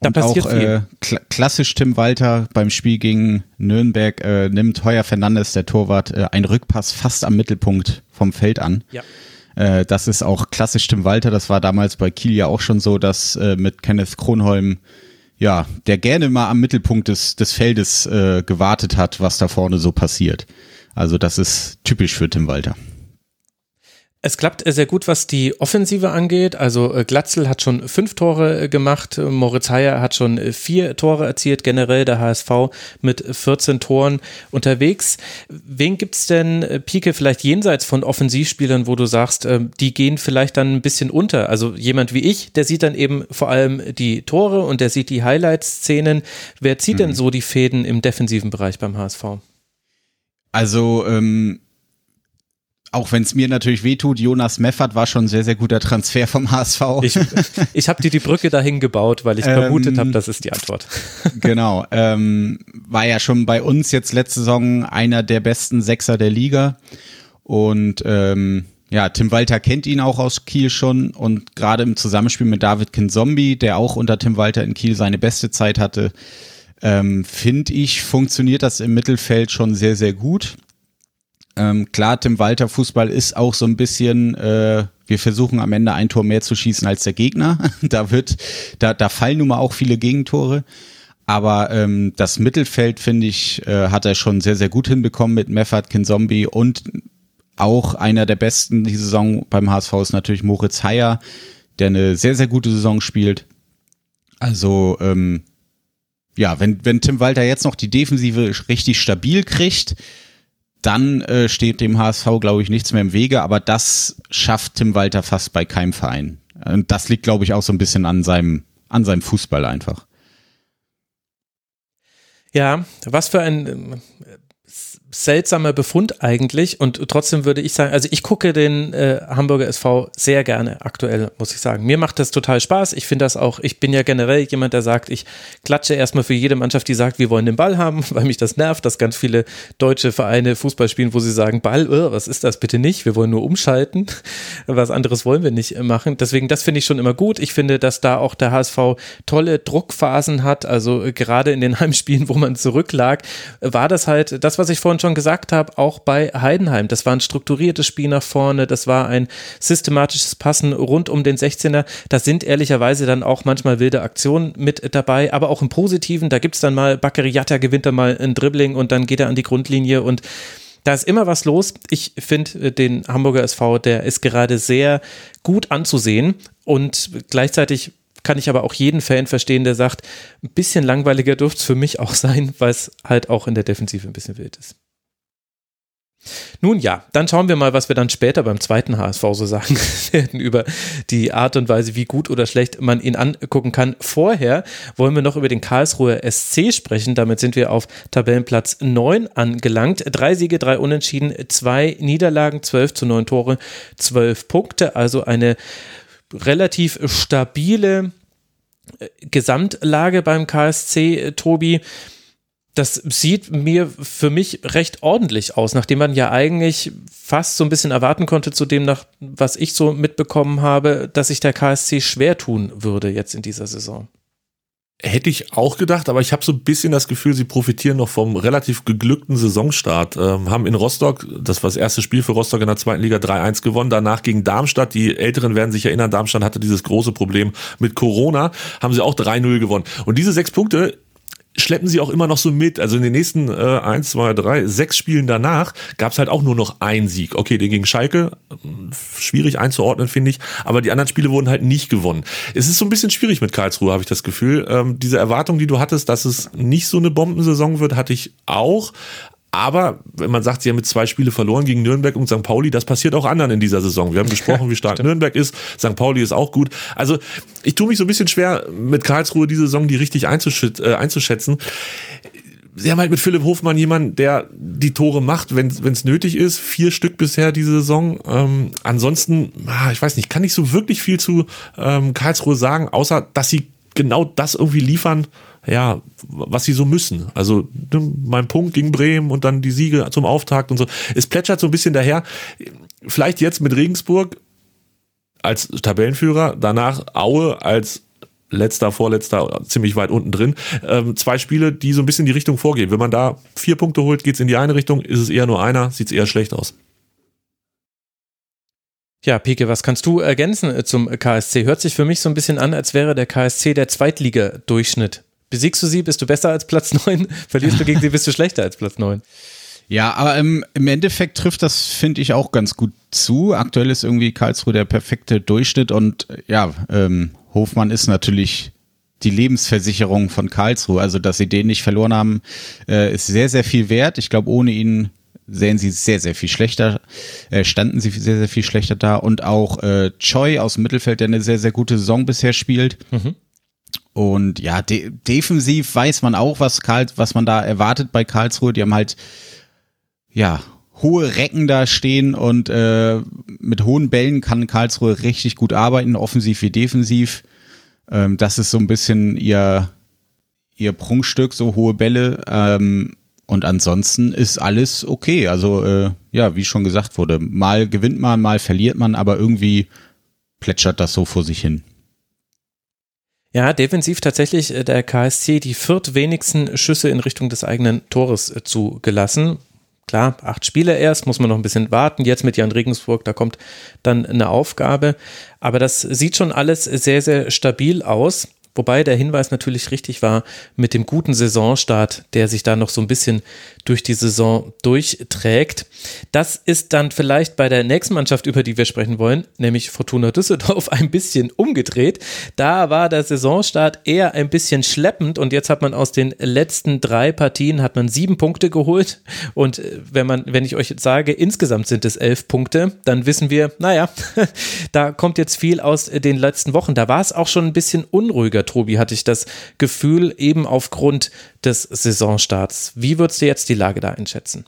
Da und passiert auch, viel. Äh, kl klassisch Tim Walter beim Spiel gegen Nürnberg äh, nimmt Heuer Fernandes, der Torwart, äh, einen Rückpass fast am Mittelpunkt vom Feld an. Ja. Äh, das ist auch klassisch Tim Walter. Das war damals bei Kiel ja auch schon so, dass äh, mit Kenneth Kronholm, ja, der gerne mal am Mittelpunkt des, des Feldes äh, gewartet hat, was da vorne so passiert. Also das ist typisch für Tim Walter. Es klappt sehr gut, was die Offensive angeht. Also äh, Glatzel hat schon fünf Tore äh, gemacht, Moritz Heyer hat schon äh, vier Tore erzielt, generell der HSV mit 14 Toren unterwegs. Wen gibt's denn, Pike, vielleicht jenseits von Offensivspielern, wo du sagst, die gehen vielleicht dann ein bisschen unter? Also jemand wie ich, der sieht dann eben vor allem die Tore und der sieht die Highlight-Szenen. Wer zieht mhm. denn so die Fäden im defensiven Bereich beim HSV? Also ähm auch wenn es mir natürlich wehtut, Jonas Meffert war schon ein sehr, sehr guter Transfer vom HSV. Ich, ich habe dir die Brücke dahin gebaut, weil ich ähm, vermutet habe, das ist die Antwort. Genau. Ähm, war ja schon bei uns jetzt letzte Saison einer der besten Sechser der Liga. Und ähm, ja, Tim Walter kennt ihn auch aus Kiel schon und gerade im Zusammenspiel mit David Kinzombie, der auch unter Tim Walter in Kiel seine beste Zeit hatte, ähm, finde ich, funktioniert das im Mittelfeld schon sehr, sehr gut. Ähm, klar, Tim Walter Fußball ist auch so ein bisschen, äh, wir versuchen am Ende ein Tor mehr zu schießen als der Gegner. da wird, da, da fallen nun mal auch viele Gegentore. Aber ähm, das Mittelfeld, finde ich, äh, hat er schon sehr, sehr gut hinbekommen mit Meffert, Kinzombie und auch einer der besten die Saison beim HSV ist natürlich Moritz Heyer, der eine sehr, sehr gute Saison spielt. Also, ähm, ja, wenn, wenn Tim Walter jetzt noch die Defensive richtig stabil kriegt, dann äh, steht dem HSV, glaube ich, nichts mehr im Wege, aber das schafft Tim Walter fast bei keinem Verein. Und das liegt, glaube ich, auch so ein bisschen an seinem, an seinem Fußball einfach. Ja, was für ein seltsamer Befund eigentlich und trotzdem würde ich sagen, also ich gucke den äh, Hamburger SV sehr gerne aktuell, muss ich sagen. Mir macht das total Spaß. Ich finde das auch, ich bin ja generell jemand, der sagt, ich klatsche erstmal für jede Mannschaft, die sagt, wir wollen den Ball haben, weil mich das nervt, dass ganz viele deutsche Vereine Fußball spielen, wo sie sagen, Ball, oh, was ist das bitte nicht? Wir wollen nur umschalten. Was anderes wollen wir nicht machen. Deswegen, das finde ich schon immer gut. Ich finde, dass da auch der HSV tolle Druckphasen hat. Also gerade in den Heimspielen, wo man zurücklag, war das halt das, was ich vorhin schon gesagt habe, auch bei Heidenheim. Das war ein strukturiertes Spiel nach vorne, das war ein systematisches Passen rund um den 16er. Da sind ehrlicherweise dann auch manchmal wilde Aktionen mit dabei, aber auch im Positiven. Da gibt es dann mal, Bakary Yatta gewinnt dann mal ein Dribbling und dann geht er an die Grundlinie und da ist immer was los. Ich finde äh, den Hamburger SV, der ist gerade sehr gut anzusehen und gleichzeitig kann ich aber auch jeden Fan verstehen, der sagt, ein bisschen langweiliger dürfte es für mich auch sein, weil es halt auch in der Defensive ein bisschen wild ist. Nun ja, dann schauen wir mal, was wir dann später beim zweiten HSV so sagen werden über die Art und Weise, wie gut oder schlecht man ihn angucken kann. Vorher wollen wir noch über den Karlsruher SC sprechen. Damit sind wir auf Tabellenplatz 9 angelangt. Drei Siege, drei Unentschieden, zwei Niederlagen, 12 zu 9 Tore, 12 Punkte. Also eine relativ stabile äh, Gesamtlage beim KSC, Tobi das sieht mir für mich recht ordentlich aus, nachdem man ja eigentlich fast so ein bisschen erwarten konnte zu dem, nach, was ich so mitbekommen habe, dass sich der KSC schwer tun würde jetzt in dieser Saison. Hätte ich auch gedacht, aber ich habe so ein bisschen das Gefühl, sie profitieren noch vom relativ geglückten Saisonstart. Ähm, haben in Rostock, das war das erste Spiel für Rostock in der zweiten Liga 3-1 gewonnen, danach gegen Darmstadt. Die Älteren werden sich erinnern, Darmstadt hatte dieses große Problem mit Corona, haben sie auch 3-0 gewonnen. Und diese sechs Punkte schleppen sie auch immer noch so mit. Also in den nächsten äh, eins, zwei, drei, sechs Spielen danach gab es halt auch nur noch einen Sieg. Okay, den gegen Schalke, schwierig einzuordnen, finde ich, aber die anderen Spiele wurden halt nicht gewonnen. Es ist so ein bisschen schwierig mit Karlsruhe, habe ich das Gefühl. Ähm, diese Erwartung, die du hattest, dass es nicht so eine Bombensaison wird, hatte ich auch. Aber wenn man sagt, sie haben mit zwei Spiele verloren gegen Nürnberg und St. Pauli, das passiert auch anderen in dieser Saison. Wir haben gesprochen, wie stark Nürnberg ist. St. Pauli ist auch gut. Also ich tue mich so ein bisschen schwer, mit Karlsruhe diese Saison die richtig äh, einzuschätzen. Sie haben halt mit Philipp Hofmann jemanden, der die Tore macht, wenn es nötig ist. Vier Stück bisher diese Saison. Ähm, ansonsten, ah, ich weiß nicht, kann ich so wirklich viel zu ähm, Karlsruhe sagen, außer dass sie genau das irgendwie liefern, ja, was sie so müssen. Also ne, mein Punkt gegen Bremen und dann die Siege zum Auftakt und so. Es plätschert so ein bisschen daher. Vielleicht jetzt mit Regensburg als Tabellenführer, danach Aue als letzter, vorletzter, ziemlich weit unten drin. Ähm, zwei Spiele, die so ein bisschen die Richtung vorgehen. Wenn man da vier Punkte holt, geht es in die eine Richtung, ist es eher nur einer, sieht es eher schlecht aus. Ja, Pike, was kannst du ergänzen zum KSC? Hört sich für mich so ein bisschen an, als wäre der KSC der Zweitliga-Durchschnitt Besiegst du sie, bist du besser als Platz 9, verlierst du gegen sie, bist du schlechter als Platz 9. Ja, aber im, im Endeffekt trifft das, finde ich, auch ganz gut zu. Aktuell ist irgendwie Karlsruhe der perfekte Durchschnitt und ja, ähm, Hofmann ist natürlich die Lebensversicherung von Karlsruhe. Also, dass sie den nicht verloren haben, äh, ist sehr, sehr viel wert. Ich glaube, ohne ihn sehen sie sehr, sehr viel schlechter, äh, standen sie sehr, sehr viel schlechter da. Und auch äh, Choi aus dem Mittelfeld, der eine sehr, sehr gute Saison bisher spielt. Mhm. Und ja, de defensiv weiß man auch, was Karl, was man da erwartet bei Karlsruhe. Die haben halt, ja, hohe Recken da stehen und äh, mit hohen Bällen kann Karlsruhe richtig gut arbeiten, offensiv wie defensiv. Ähm, das ist so ein bisschen ihr, ihr Prunkstück, so hohe Bälle. Ähm, und ansonsten ist alles okay. Also, äh, ja, wie schon gesagt wurde, mal gewinnt man, mal verliert man, aber irgendwie plätschert das so vor sich hin. Ja, defensiv tatsächlich äh, der KSC die viertwenigsten Schüsse in Richtung des eigenen Tores äh, zugelassen. Klar, acht Spiele erst, muss man noch ein bisschen warten. Jetzt mit Jan Regensburg, da kommt dann eine Aufgabe. Aber das sieht schon alles sehr, sehr stabil aus. Wobei der Hinweis natürlich richtig war mit dem guten Saisonstart, der sich da noch so ein bisschen durch die Saison durchträgt. Das ist dann vielleicht bei der nächsten Mannschaft, über die wir sprechen wollen, nämlich Fortuna Düsseldorf, ein bisschen umgedreht. Da war der Saisonstart eher ein bisschen schleppend und jetzt hat man aus den letzten drei Partien hat man sieben Punkte geholt und äh, wenn man, wenn ich euch jetzt sage, insgesamt sind es elf Punkte, dann wissen wir, naja, da kommt jetzt viel aus den letzten Wochen. Da war es auch schon ein bisschen unruhiger, Tobi, hatte ich das Gefühl, eben aufgrund des Saisonstarts. Wie würdest du jetzt die Lage da einschätzen?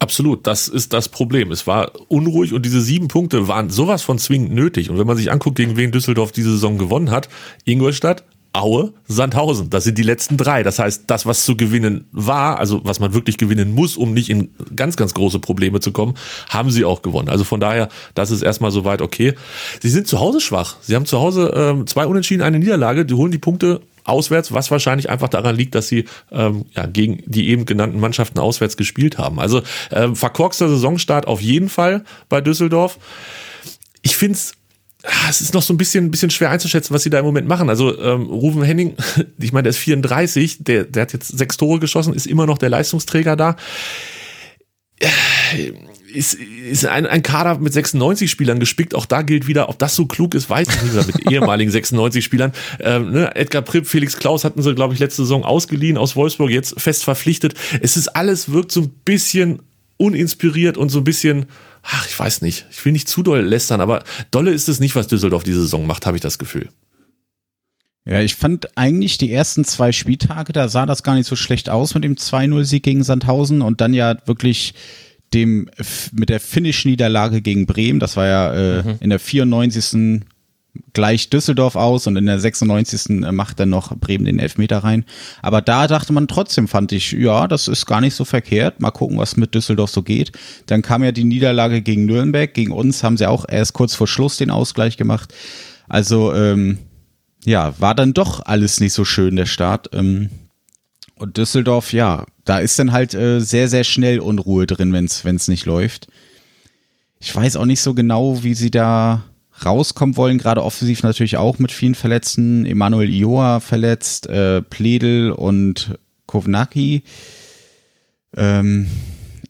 Absolut, das ist das Problem. Es war unruhig und diese sieben Punkte waren sowas von zwingend nötig. Und wenn man sich anguckt, gegen wen Düsseldorf diese Saison gewonnen hat, Ingolstadt, Aue, Sandhausen. Das sind die letzten drei. Das heißt, das, was zu gewinnen war, also was man wirklich gewinnen muss, um nicht in ganz, ganz große Probleme zu kommen, haben sie auch gewonnen. Also von daher, das ist erstmal soweit okay. Sie sind zu Hause schwach. Sie haben zu Hause ähm, zwei Unentschieden, eine Niederlage. Die holen die Punkte auswärts, was wahrscheinlich einfach daran liegt, dass sie ähm, ja, gegen die eben genannten Mannschaften auswärts gespielt haben. Also ähm, verkorkster Saisonstart auf jeden Fall bei Düsseldorf. Ich finde es ah, es ist noch so ein bisschen, bisschen schwer einzuschätzen, was sie da im Moment machen. Also ähm, Ruven Henning, ich meine, der ist 34, der, der hat jetzt sechs Tore geschossen, ist immer noch der Leistungsträger da ist, ist ein, ein Kader mit 96 Spielern gespickt. Auch da gilt wieder, ob das so klug ist, weiß ich nicht mehr mit ehemaligen 96 Spielern. Ähm, ne? Edgar Pripp, Felix Klaus hatten sie, glaube ich, letzte Saison ausgeliehen aus Wolfsburg, jetzt fest verpflichtet. Es ist alles, wirkt so ein bisschen uninspiriert und so ein bisschen, ach, ich weiß nicht, ich will nicht zu doll lästern, aber dolle ist es nicht, was Düsseldorf diese Saison macht, habe ich das Gefühl. Ja, ich fand eigentlich die ersten zwei Spieltage, da sah das gar nicht so schlecht aus mit dem 2-0-Sieg gegen Sandhausen und dann ja wirklich dem mit der Finish-Niederlage gegen Bremen, das war ja äh, mhm. in der 94. gleich Düsseldorf aus und in der 96. macht dann noch Bremen den Elfmeter rein. Aber da dachte man trotzdem, fand ich, ja, das ist gar nicht so verkehrt. Mal gucken, was mit Düsseldorf so geht. Dann kam ja die Niederlage gegen Nürnberg. Gegen uns haben sie auch erst kurz vor Schluss den Ausgleich gemacht. Also, ähm, ja, war dann doch alles nicht so schön, der Start. Ähm, und Düsseldorf, ja, da ist dann halt äh, sehr, sehr schnell Unruhe drin, wenn es nicht läuft. Ich weiß auch nicht so genau, wie sie da rauskommen wollen, gerade offensiv natürlich auch mit vielen Verletzten. Emanuel Ioa verletzt, äh, Pledel und Kovnacki. Ähm,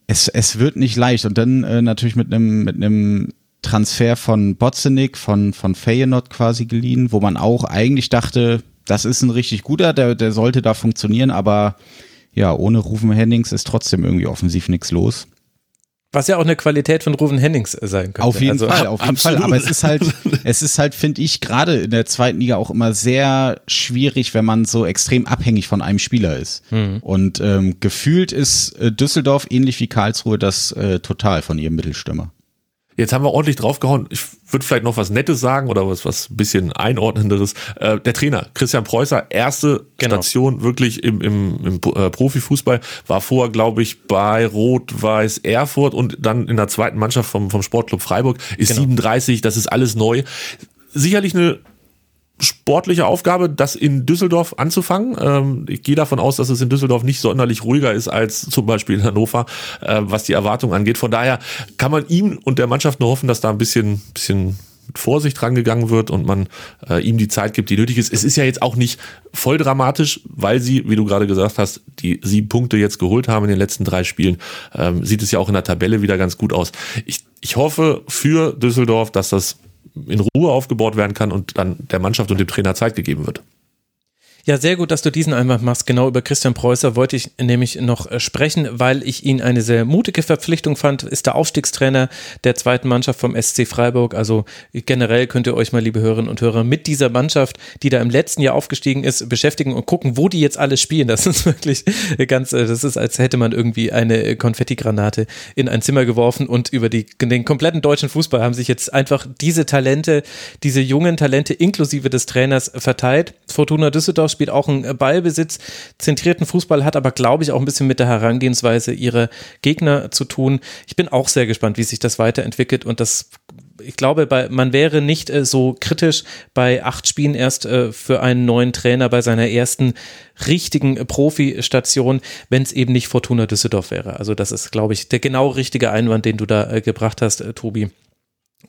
es, es wird nicht leicht. Und dann äh, natürlich mit einem mit Transfer von Botzenik, von, von Feyenoord quasi geliehen, wo man auch eigentlich dachte, das ist ein richtig guter, der, der sollte da funktionieren, aber ja, ohne Rufen Hennings ist trotzdem irgendwie offensiv nichts los. Was ja auch eine Qualität von Ruven Hennings sein könnte. Auf jeden also, Fall, auf jeden absolut. Fall. Aber es ist halt, es ist halt, finde ich, gerade in der zweiten Liga auch immer sehr schwierig, wenn man so extrem abhängig von einem Spieler ist. Mhm. Und ähm, gefühlt ist äh, Düsseldorf ähnlich wie Karlsruhe das äh, total von ihrem Mittelstürmer. Jetzt haben wir ordentlich draufgehauen. Ich würde vielleicht noch was Nettes sagen oder was was bisschen einordnenderes. Äh, der Trainer Christian Preußer, erste genau. Station wirklich im, im, im äh, Profifußball, war vorher, glaube ich, bei Rot-Weiß Erfurt und dann in der zweiten Mannschaft vom, vom Sportclub Freiburg. Ist genau. 37, das ist alles neu. Sicherlich eine sportliche Aufgabe, das in Düsseldorf anzufangen. Ähm, ich gehe davon aus, dass es in Düsseldorf nicht sonderlich ruhiger ist als zum Beispiel in Hannover, äh, was die Erwartung angeht. Von daher kann man ihm und der Mannschaft nur hoffen, dass da ein bisschen, bisschen mit Vorsicht rangegangen wird und man äh, ihm die Zeit gibt, die nötig ist. Es ist ja jetzt auch nicht voll dramatisch, weil sie, wie du gerade gesagt hast, die sieben Punkte jetzt geholt haben in den letzten drei Spielen. Ähm, sieht es ja auch in der Tabelle wieder ganz gut aus. Ich, ich hoffe für Düsseldorf, dass das in Ruhe aufgebaut werden kann und dann der Mannschaft und dem Trainer Zeit gegeben wird. Ja, sehr gut, dass du diesen Einwand machst. Genau über Christian Preußer wollte ich nämlich noch äh, sprechen, weil ich ihn eine sehr mutige Verpflichtung fand. Ist der Aufstiegstrainer der zweiten Mannschaft vom SC Freiburg. Also generell könnt ihr euch mal, liebe Hörerinnen und Hörer, mit dieser Mannschaft, die da im letzten Jahr aufgestiegen ist, beschäftigen und gucken, wo die jetzt alle spielen. Das ist wirklich ganz, äh, das ist, als hätte man irgendwie eine Konfettigranate in ein Zimmer geworfen und über die, den kompletten deutschen Fußball haben sich jetzt einfach diese Talente, diese jungen Talente inklusive des Trainers verteilt. Fortuna Düsseldorf spielt auch einen Ballbesitz, zentrierten Fußball, hat aber, glaube ich, auch ein bisschen mit der Herangehensweise ihrer Gegner zu tun. Ich bin auch sehr gespannt, wie sich das weiterentwickelt und das ich glaube, bei, man wäre nicht äh, so kritisch bei acht Spielen erst äh, für einen neuen Trainer bei seiner ersten richtigen Profi-Station, wenn es eben nicht Fortuna Düsseldorf wäre. Also das ist, glaube ich, der genau richtige Einwand, den du da äh, gebracht hast, äh, Tobi.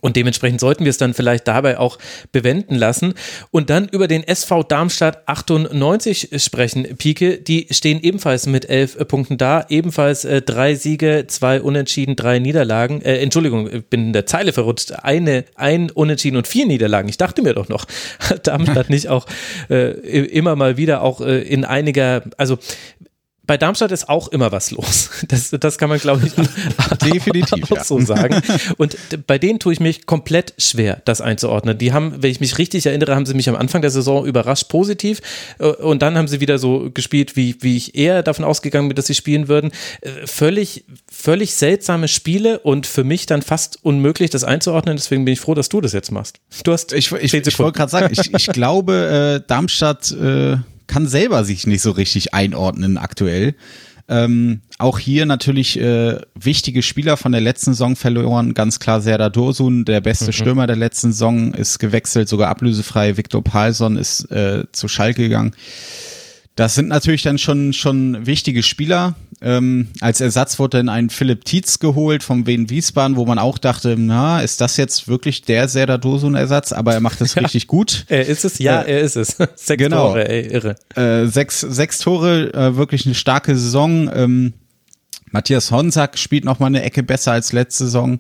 Und dementsprechend sollten wir es dann vielleicht dabei auch bewenden lassen und dann über den SV Darmstadt 98 sprechen. Pike, die stehen ebenfalls mit elf Punkten da, ebenfalls äh, drei Siege, zwei Unentschieden, drei Niederlagen. Äh, Entschuldigung, ich bin in der Zeile verrutscht. Eine, ein Unentschieden und vier Niederlagen. Ich dachte mir doch noch, Darmstadt nicht auch äh, immer mal wieder auch äh, in einiger, also bei Darmstadt ist auch immer was los. Das, das kann man, glaube ich, definitiv auch ja. so sagen. Und bei denen tue ich mich komplett schwer, das einzuordnen. Die haben, wenn ich mich richtig erinnere, haben sie mich am Anfang der Saison überrascht positiv äh, und dann haben sie wieder so gespielt, wie, wie ich eher davon ausgegangen bin, dass sie spielen würden. Äh, völlig, völlig seltsame Spiele und für mich dann fast unmöglich, das einzuordnen. Deswegen bin ich froh, dass du das jetzt machst. Du hast. Ich, ich, ich wollte gerade sagen, ich, ich glaube, äh, Darmstadt. Äh kann selber sich nicht so richtig einordnen aktuell. Ähm, auch hier natürlich äh, wichtige Spieler von der letzten Saison verloren. Ganz klar Serdar Dursun, der beste mhm. Stürmer der letzten Saison, ist gewechselt, sogar ablösefrei. Viktor Palsson ist äh, zu Schalke gegangen. Das sind natürlich dann schon, schon wichtige Spieler. Ähm, als Ersatz wurde dann ein Philipp Tietz geholt vom Wien Wiesbaden, wo man auch dachte, na, ist das jetzt wirklich der Serdar Dursun-Ersatz? Aber er macht es ja, richtig gut. Er ist es, ja, äh, er ist es. sechs genau. Tore, ey, irre. Äh, sechs, sechs Tore, äh, wirklich eine starke Saison. Ähm, Matthias Honsack spielt noch mal eine Ecke besser als letzte Saison.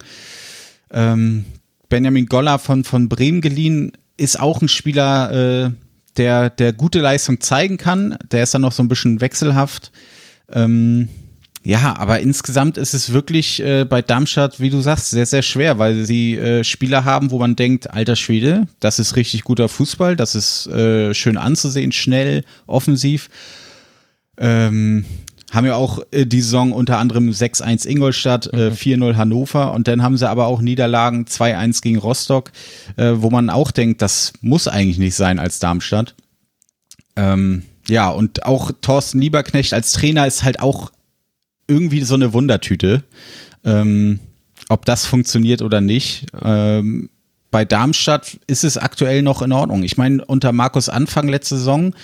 Ähm, Benjamin Goller von, von Bremen geliehen ist auch ein Spieler, äh, der, der gute Leistung zeigen kann. Der ist dann noch so ein bisschen wechselhaft. Ähm, ja, aber insgesamt ist es wirklich äh, bei Darmstadt, wie du sagst, sehr, sehr schwer, weil sie äh, Spieler haben, wo man denkt, alter Schwede, das ist richtig guter Fußball, das ist äh, schön anzusehen, schnell, offensiv. Ähm, haben ja auch äh, die Saison unter anderem 6-1 Ingolstadt, äh, 4-0 mhm. Hannover und dann haben sie aber auch Niederlagen 2-1 gegen Rostock, äh, wo man auch denkt, das muss eigentlich nicht sein als Darmstadt. Ähm, ja, und auch Thorsten Lieberknecht als Trainer ist halt auch irgendwie so eine Wundertüte. Ähm, ob das funktioniert oder nicht. Ähm, bei Darmstadt ist es aktuell noch in Ordnung. Ich meine, unter Markus Anfang letzte Saison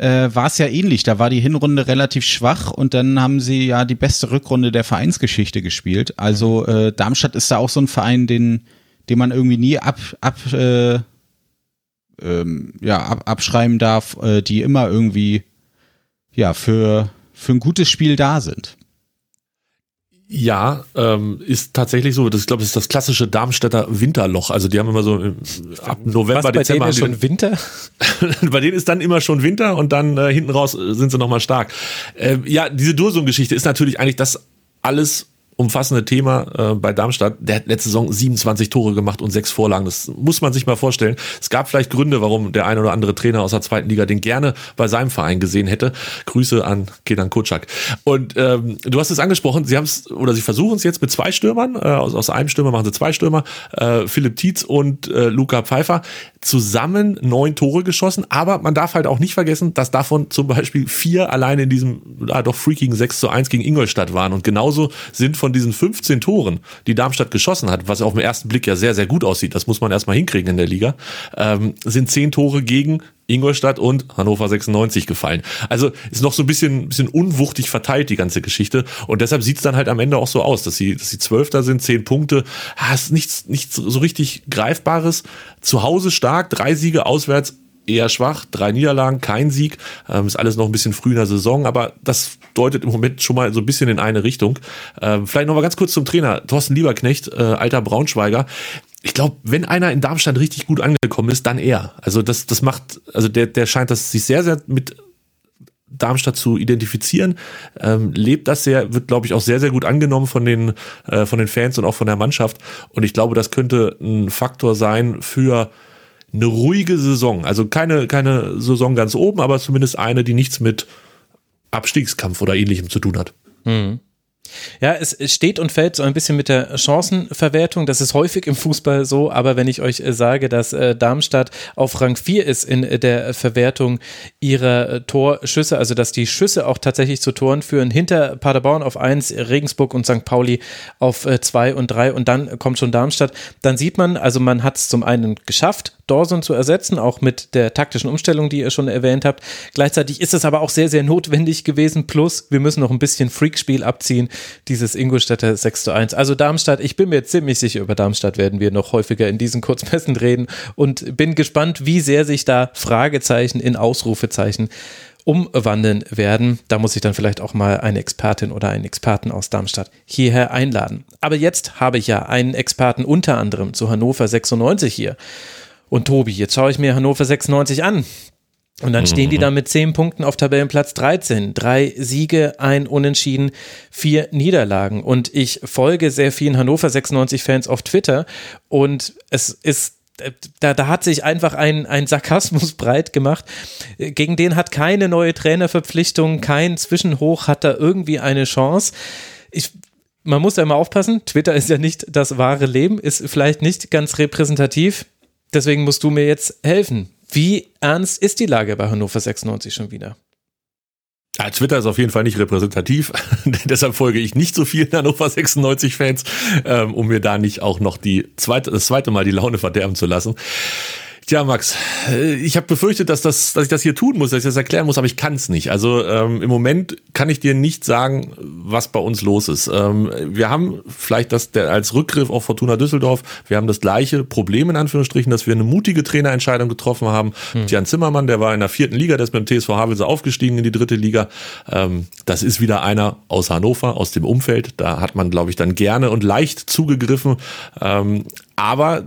äh, war es ja ähnlich. Da war die Hinrunde relativ schwach und dann haben sie ja die beste Rückrunde der Vereinsgeschichte gespielt. Also äh, Darmstadt ist da auch so ein Verein, den, den man irgendwie nie ab, ab äh, ähm, ja, ab, abschreiben darf, äh, die immer irgendwie ja für, für ein gutes Spiel da sind. Ja, ähm, ist tatsächlich so. Das, ich glaube, das ist das klassische Darmstädter Winterloch. Also die haben immer so äh, ab November, Was, bei Dezember. Denen schon Winter? bei denen ist dann immer schon Winter und dann äh, hinten raus sind sie nochmal stark. Äh, ja, diese Dursum-Geschichte ist natürlich eigentlich das alles umfassende Thema äh, bei Darmstadt. Der hat letzte Saison 27 Tore gemacht und sechs Vorlagen. Das muss man sich mal vorstellen. Es gab vielleicht Gründe, warum der ein oder andere Trainer aus der zweiten Liga den gerne bei seinem Verein gesehen hätte. Grüße an Kenan Kutschak. Und ähm, du hast es angesprochen, sie haben es oder sie versuchen es jetzt mit zwei Stürmern. Äh, aus, aus einem Stürmer machen sie zwei Stürmer. Äh, Philipp Tietz und äh, Luca Pfeiffer zusammen neun Tore geschossen. Aber man darf halt auch nicht vergessen, dass davon zum Beispiel vier alleine in diesem ah, doch freakigen 6 zu 1 gegen Ingolstadt waren. Und genauso sind von diesen 15 Toren, die Darmstadt geschossen hat, was auf den ersten Blick ja sehr, sehr gut aussieht, das muss man erstmal hinkriegen in der Liga, ähm, sind zehn Tore gegen Ingolstadt und Hannover 96 gefallen. Also ist noch so ein bisschen, bisschen unwuchtig verteilt, die ganze Geschichte. Und deshalb sieht es dann halt am Ende auch so aus, dass sie, dass sie Zwölfter sind, zehn Punkte. Ah, ist nichts, nichts so richtig Greifbares. Zu Hause stark, drei Siege auswärts, eher schwach, drei Niederlagen, kein Sieg. Ähm, ist alles noch ein bisschen früh in der Saison, aber das deutet im Moment schon mal so ein bisschen in eine Richtung. Ähm, vielleicht noch mal ganz kurz zum Trainer. Thorsten Lieberknecht, äh, alter Braunschweiger. Ich glaube, wenn einer in Darmstadt richtig gut angekommen ist, dann er. Also das, das macht, also der, der scheint das sich sehr, sehr mit Darmstadt zu identifizieren, ähm, lebt das sehr, wird glaube ich auch sehr sehr gut angenommen von den äh, von den Fans und auch von der Mannschaft und ich glaube, das könnte ein Faktor sein für eine ruhige Saison. Also keine, keine Saison ganz oben, aber zumindest eine, die nichts mit Abstiegskampf oder ähnlichem zu tun hat. Mhm. Ja, es steht und fällt so ein bisschen mit der Chancenverwertung. Das ist häufig im Fußball so, aber wenn ich euch äh, sage, dass äh, Darmstadt auf Rang 4 ist in äh, der Verwertung ihrer Torschüsse, also dass die Schüsse auch tatsächlich zu Toren führen, hinter Paderborn auf 1, Regensburg und St. Pauli auf 2 und 3 und dann kommt schon Darmstadt, dann sieht man, also man hat es zum einen geschafft, Dawson zu ersetzen, auch mit der taktischen Umstellung, die ihr schon erwähnt habt. Gleichzeitig ist es aber auch sehr, sehr notwendig gewesen. Plus, wir müssen noch ein bisschen Freakspiel abziehen, dieses Ingolstädter 6 zu 1. Also Darmstadt, ich bin mir ziemlich sicher, über Darmstadt werden wir noch häufiger in diesen Kurzmessen reden und bin gespannt, wie sehr sich da Fragezeichen in Ausrufezeichen umwandeln werden. Da muss ich dann vielleicht auch mal eine Expertin oder einen Experten aus Darmstadt hierher einladen. Aber jetzt habe ich ja einen Experten unter anderem zu Hannover 96 hier. Und Tobi, jetzt schaue ich mir Hannover 96 an. Und dann stehen die mhm. da mit zehn Punkten auf Tabellenplatz 13. Drei Siege, ein Unentschieden, vier Niederlagen. Und ich folge sehr vielen Hannover 96-Fans auf Twitter. Und es ist da, da hat sich einfach ein, ein Sarkasmus breit gemacht. Gegen den hat keine neue Trainerverpflichtung, kein Zwischenhoch hat da irgendwie eine Chance. Ich, man muss ja immer aufpassen, Twitter ist ja nicht das wahre Leben, ist vielleicht nicht ganz repräsentativ. Deswegen musst du mir jetzt helfen. Wie ernst ist die Lage bei Hannover 96 schon wieder? Ja, Twitter ist auf jeden Fall nicht repräsentativ. Deshalb folge ich nicht so vielen Hannover 96 Fans, ähm, um mir da nicht auch noch die zweite, das zweite Mal die Laune verderben zu lassen. Tja, Max, äh, ich habe befürchtet, dass, das, dass ich das hier tun muss, dass ich das erklären muss, aber ich kann es nicht. Also ähm, im Moment kann ich dir nicht sagen, was bei uns los ist. Ähm, wir haben vielleicht das der, als Rückgriff auf Fortuna Düsseldorf, wir haben das gleiche Problem in Anführungsstrichen, dass wir eine mutige Trainerentscheidung getroffen haben. Hm. Jan Zimmermann, der war in der vierten Liga, der ist mit dem TSV Havelse aufgestiegen in die dritte Liga. Ähm, das ist wieder einer aus Hannover, aus dem Umfeld. Da hat man, glaube ich, dann gerne und leicht zugegriffen. Ähm, aber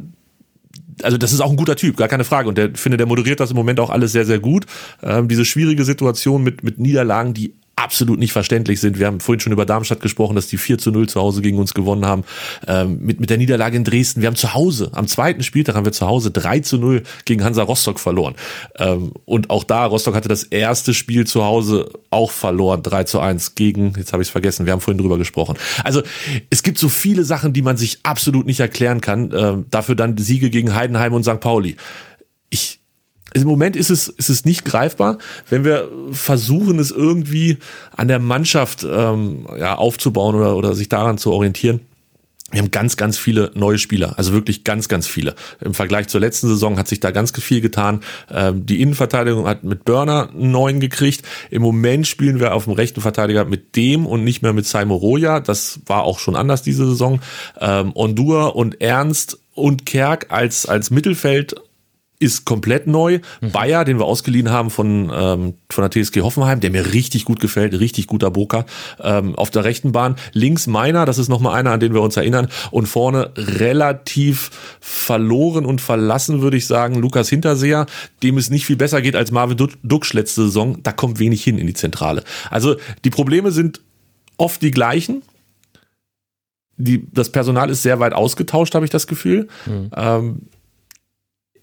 also das ist auch ein guter Typ, gar keine Frage. Und der finde, der moderiert das im Moment auch alles sehr, sehr gut. Ähm, diese schwierige Situation mit, mit Niederlagen, die absolut nicht verständlich sind. Wir haben vorhin schon über Darmstadt gesprochen, dass die 4 zu 0 zu Hause gegen uns gewonnen haben. Ähm, mit, mit der Niederlage in Dresden. Wir haben zu Hause, am zweiten Spieltag haben wir zu Hause 3 zu 0 gegen Hansa Rostock verloren. Ähm, und auch da, Rostock hatte das erste Spiel zu Hause auch verloren, 3 zu 1 gegen, jetzt habe ich es vergessen, wir haben vorhin drüber gesprochen. Also es gibt so viele Sachen, die man sich absolut nicht erklären kann. Ähm, dafür dann Siege gegen Heidenheim und St. Pauli. Ich, im Moment ist es, ist es nicht greifbar. Wenn wir versuchen, es irgendwie an der Mannschaft ähm, ja, aufzubauen oder, oder sich daran zu orientieren, wir haben ganz, ganz viele neue Spieler, also wirklich ganz, ganz viele. Im Vergleich zur letzten Saison hat sich da ganz viel getan. Ähm, die Innenverteidigung hat mit Burner einen neuen gekriegt. Im Moment spielen wir auf dem rechten Verteidiger mit dem und nicht mehr mit Simon Roja. Das war auch schon anders diese Saison. Ähm, Ondur und Ernst und Kerk als, als Mittelfeld ist komplett neu. Mhm. Bayer, den wir ausgeliehen haben von, ähm, von der TSG Hoffenheim, der mir richtig gut gefällt, richtig guter Boker ähm, auf der rechten Bahn. Links meiner, das ist nochmal einer, an den wir uns erinnern. Und vorne relativ verloren und verlassen, würde ich sagen, Lukas Hinterseher, dem es nicht viel besser geht als Marvin Duksch letzte Saison. Da kommt wenig hin in die Zentrale. Also die Probleme sind oft die gleichen. Die, das Personal ist sehr weit ausgetauscht, habe ich das Gefühl. Mhm. Ähm,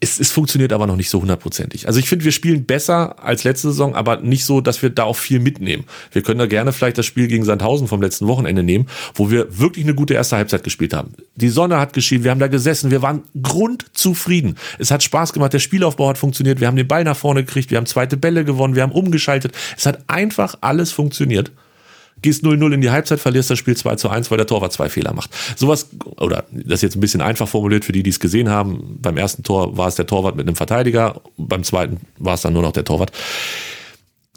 es, es funktioniert aber noch nicht so hundertprozentig. Also ich finde, wir spielen besser als letzte Saison, aber nicht so, dass wir da auch viel mitnehmen. Wir können da gerne vielleicht das Spiel gegen Sandhausen vom letzten Wochenende nehmen, wo wir wirklich eine gute erste Halbzeit gespielt haben. Die Sonne hat geschienen, wir haben da gesessen, wir waren grundzufrieden. Es hat Spaß gemacht, der Spielaufbau hat funktioniert, wir haben den Ball nach vorne gekriegt, wir haben zweite Bälle gewonnen, wir haben umgeschaltet. Es hat einfach alles funktioniert gehst 0-0 in die Halbzeit, verlierst das Spiel 2 zu 1, weil der Torwart zwei Fehler macht. Sowas, oder das ist jetzt ein bisschen einfach formuliert für die, die es gesehen haben. Beim ersten Tor war es der Torwart mit einem Verteidiger, beim zweiten war es dann nur noch der Torwart.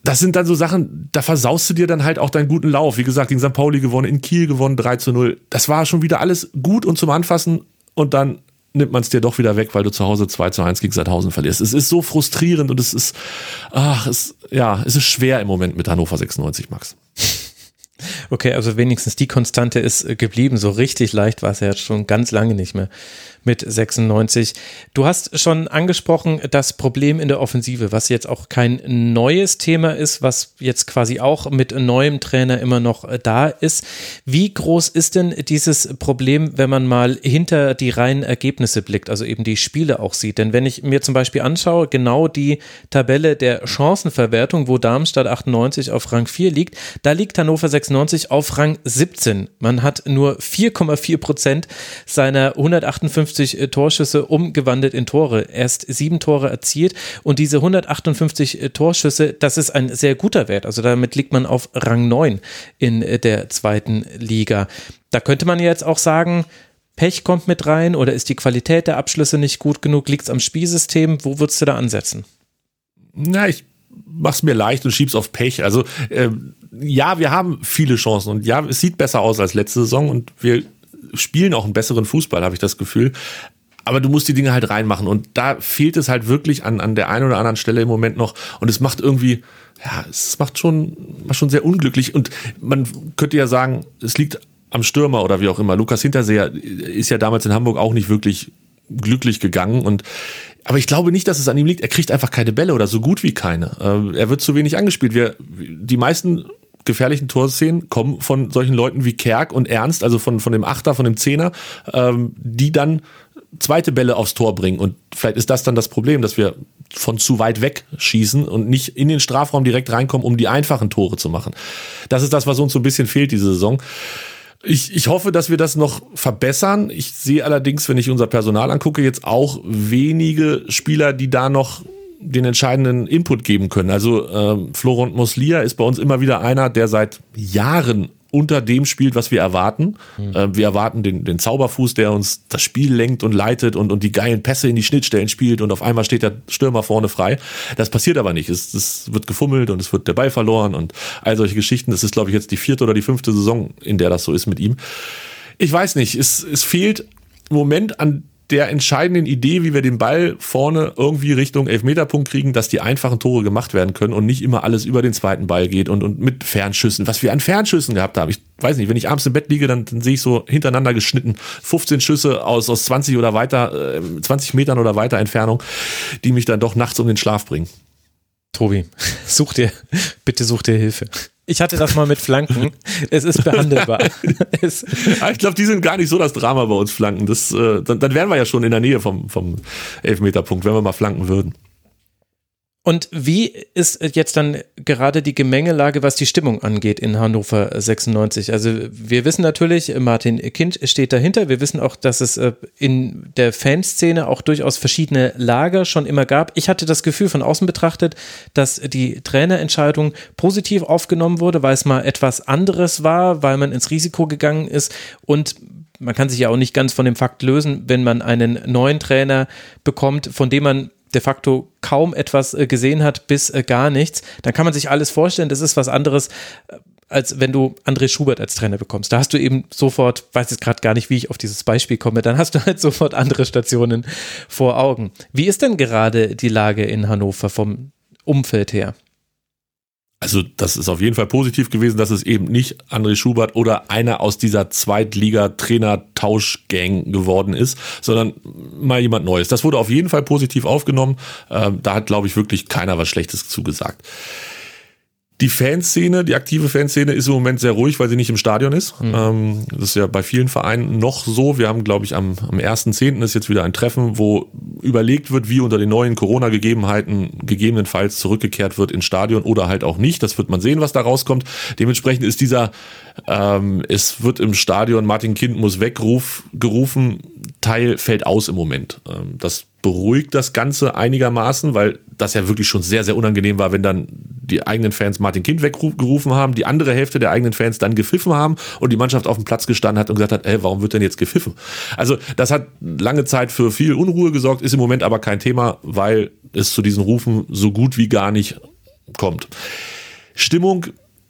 Das sind dann so Sachen, da versaust du dir dann halt auch deinen guten Lauf. Wie gesagt, gegen St. Pauli gewonnen, in Kiel gewonnen, 3 zu 0. Das war schon wieder alles gut und zum Anfassen und dann nimmt man es dir doch wieder weg, weil du zu Hause 2 zu 1 gegen Sandhausen verlierst. Es ist so frustrierend und es ist, ach, es, ja, es ist schwer im Moment mit Hannover 96, Max. Okay, also wenigstens die Konstante ist äh, geblieben. So richtig leicht war es ja jetzt schon ganz lange nicht mehr mit 96. Du hast schon angesprochen, das Problem in der Offensive, was jetzt auch kein neues Thema ist, was jetzt quasi auch mit neuem Trainer immer noch äh, da ist. Wie groß ist denn dieses Problem, wenn man mal hinter die reinen Ergebnisse blickt, also eben die Spiele auch sieht? Denn wenn ich mir zum Beispiel anschaue, genau die Tabelle der Chancenverwertung, wo Darmstadt 98 auf Rang 4 liegt, da liegt Hannover 96 auf Rang 17. Man hat nur 4,4 Prozent seiner 158 158 äh, Torschüsse umgewandelt in Tore. Erst sieben Tore erzielt und diese 158 äh, Torschüsse, das ist ein sehr guter Wert. Also damit liegt man auf Rang 9 in äh, der zweiten Liga. Da könnte man jetzt auch sagen, Pech kommt mit rein oder ist die Qualität der Abschlüsse nicht gut genug? Liegt es am Spielsystem? Wo würdest du da ansetzen? Na, ich mach's mir leicht und schieb's auf Pech. Also äh, ja, wir haben viele Chancen und ja, es sieht besser aus als letzte Saison und wir spielen auch einen besseren Fußball, habe ich das Gefühl. Aber du musst die Dinge halt reinmachen. Und da fehlt es halt wirklich an, an der einen oder anderen Stelle im Moment noch. Und es macht irgendwie, ja, es macht schon, macht schon sehr unglücklich. Und man könnte ja sagen, es liegt am Stürmer oder wie auch immer. Lukas Hinterseher ist ja damals in Hamburg auch nicht wirklich glücklich gegangen und aber ich glaube nicht, dass es an ihm liegt. Er kriegt einfach keine Bälle oder so gut wie keine. Äh, er wird zu wenig angespielt. Wir, die meisten gefährlichen Torszenen kommen von solchen Leuten wie Kerk und Ernst, also von, von dem Achter, von dem Zehner, ähm, die dann zweite Bälle aufs Tor bringen. Und vielleicht ist das dann das Problem, dass wir von zu weit weg schießen und nicht in den Strafraum direkt reinkommen, um die einfachen Tore zu machen. Das ist das, was uns so ein bisschen fehlt diese Saison. Ich, ich hoffe, dass wir das noch verbessern. Ich sehe allerdings, wenn ich unser Personal angucke, jetzt auch wenige Spieler, die da noch den entscheidenden Input geben können. Also äh, Florent Moslia ist bei uns immer wieder einer, der seit Jahren unter dem spielt, was wir erwarten. Mhm. Äh, wir erwarten den, den Zauberfuß, der uns das Spiel lenkt und leitet und, und die geilen Pässe in die Schnittstellen spielt und auf einmal steht der Stürmer vorne frei. Das passiert aber nicht. Es, es wird gefummelt und es wird der Ball verloren und all solche Geschichten. Das ist, glaube ich, jetzt die vierte oder die fünfte Saison, in der das so ist mit ihm. Ich weiß nicht, es, es fehlt im Moment an der entscheidenden Idee, wie wir den Ball vorne irgendwie Richtung Elfmeterpunkt kriegen, dass die einfachen Tore gemacht werden können und nicht immer alles über den zweiten Ball geht und, und mit Fernschüssen, was wir an Fernschüssen gehabt haben. Ich weiß nicht, wenn ich abends im Bett liege, dann, dann sehe ich so hintereinander geschnitten 15 Schüsse aus, aus 20 oder weiter, äh, 20 Metern oder weiter Entfernung, die mich dann doch nachts um den Schlaf bringen. Tobi, such dir, bitte such dir Hilfe. Ich hatte das mal mit Flanken. Es ist behandelbar. es ah, ich glaube, die sind gar nicht so das Drama bei uns Flanken. Das, äh, dann, dann wären wir ja schon in der Nähe vom, vom Elfmeterpunkt, wenn wir mal flanken würden. Und wie ist jetzt dann gerade die Gemengelage, was die Stimmung angeht in Hannover 96? Also wir wissen natürlich, Martin Kind steht dahinter. Wir wissen auch, dass es äh, in der Fanszene auch durchaus verschiedene Lager schon immer gab. Ich hatte das Gefühl von außen betrachtet, dass die Trainerentscheidung positiv aufgenommen wurde, weil es mal etwas anderes war, weil man ins Risiko gegangen ist und man kann sich ja auch nicht ganz von dem Fakt lösen, wenn man einen neuen Trainer bekommt, von dem man de facto kaum etwas äh, gesehen hat bis äh, gar nichts, dann kann man sich alles vorstellen. Das ist was anderes, äh, als wenn du André Schubert als Trainer bekommst. Da hast du eben sofort, weiß jetzt gerade gar nicht, wie ich auf dieses Beispiel komme, dann hast du halt sofort andere Stationen vor Augen. Wie ist denn gerade die Lage in Hannover vom Umfeld her? Also das ist auf jeden Fall positiv gewesen, dass es eben nicht André Schubert oder einer aus dieser Zweitliga-Trainer-Tauschgang geworden ist, sondern mal jemand Neues. Das wurde auf jeden Fall positiv aufgenommen. Ähm, da hat, glaube ich, wirklich keiner was Schlechtes zugesagt. Die Fanszene, die aktive Fanszene ist im Moment sehr ruhig, weil sie nicht im Stadion ist. Mhm. Ähm, das ist ja bei vielen Vereinen noch so. Wir haben, glaube ich, am, am 1.10. ist jetzt wieder ein Treffen, wo überlegt wird, wie unter den neuen Corona-Gegebenheiten gegebenenfalls zurückgekehrt wird ins Stadion oder halt auch nicht. Das wird man sehen, was da rauskommt. Dementsprechend ist dieser, ähm, es wird im Stadion, Martin Kind muss wegruf, gerufen, Teil fällt aus im Moment. Ähm, das beruhigt das Ganze einigermaßen, weil das ja wirklich schon sehr, sehr unangenehm war, wenn dann die eigenen Fans Martin Kind weggerufen haben, die andere Hälfte der eigenen Fans dann gepfiffen haben und die Mannschaft auf dem Platz gestanden hat und gesagt hat, ey, warum wird denn jetzt gepfiffen? Also das hat lange Zeit für viel Unruhe gesorgt, ist im Moment aber kein Thema, weil es zu diesen Rufen so gut wie gar nicht kommt. Stimmung,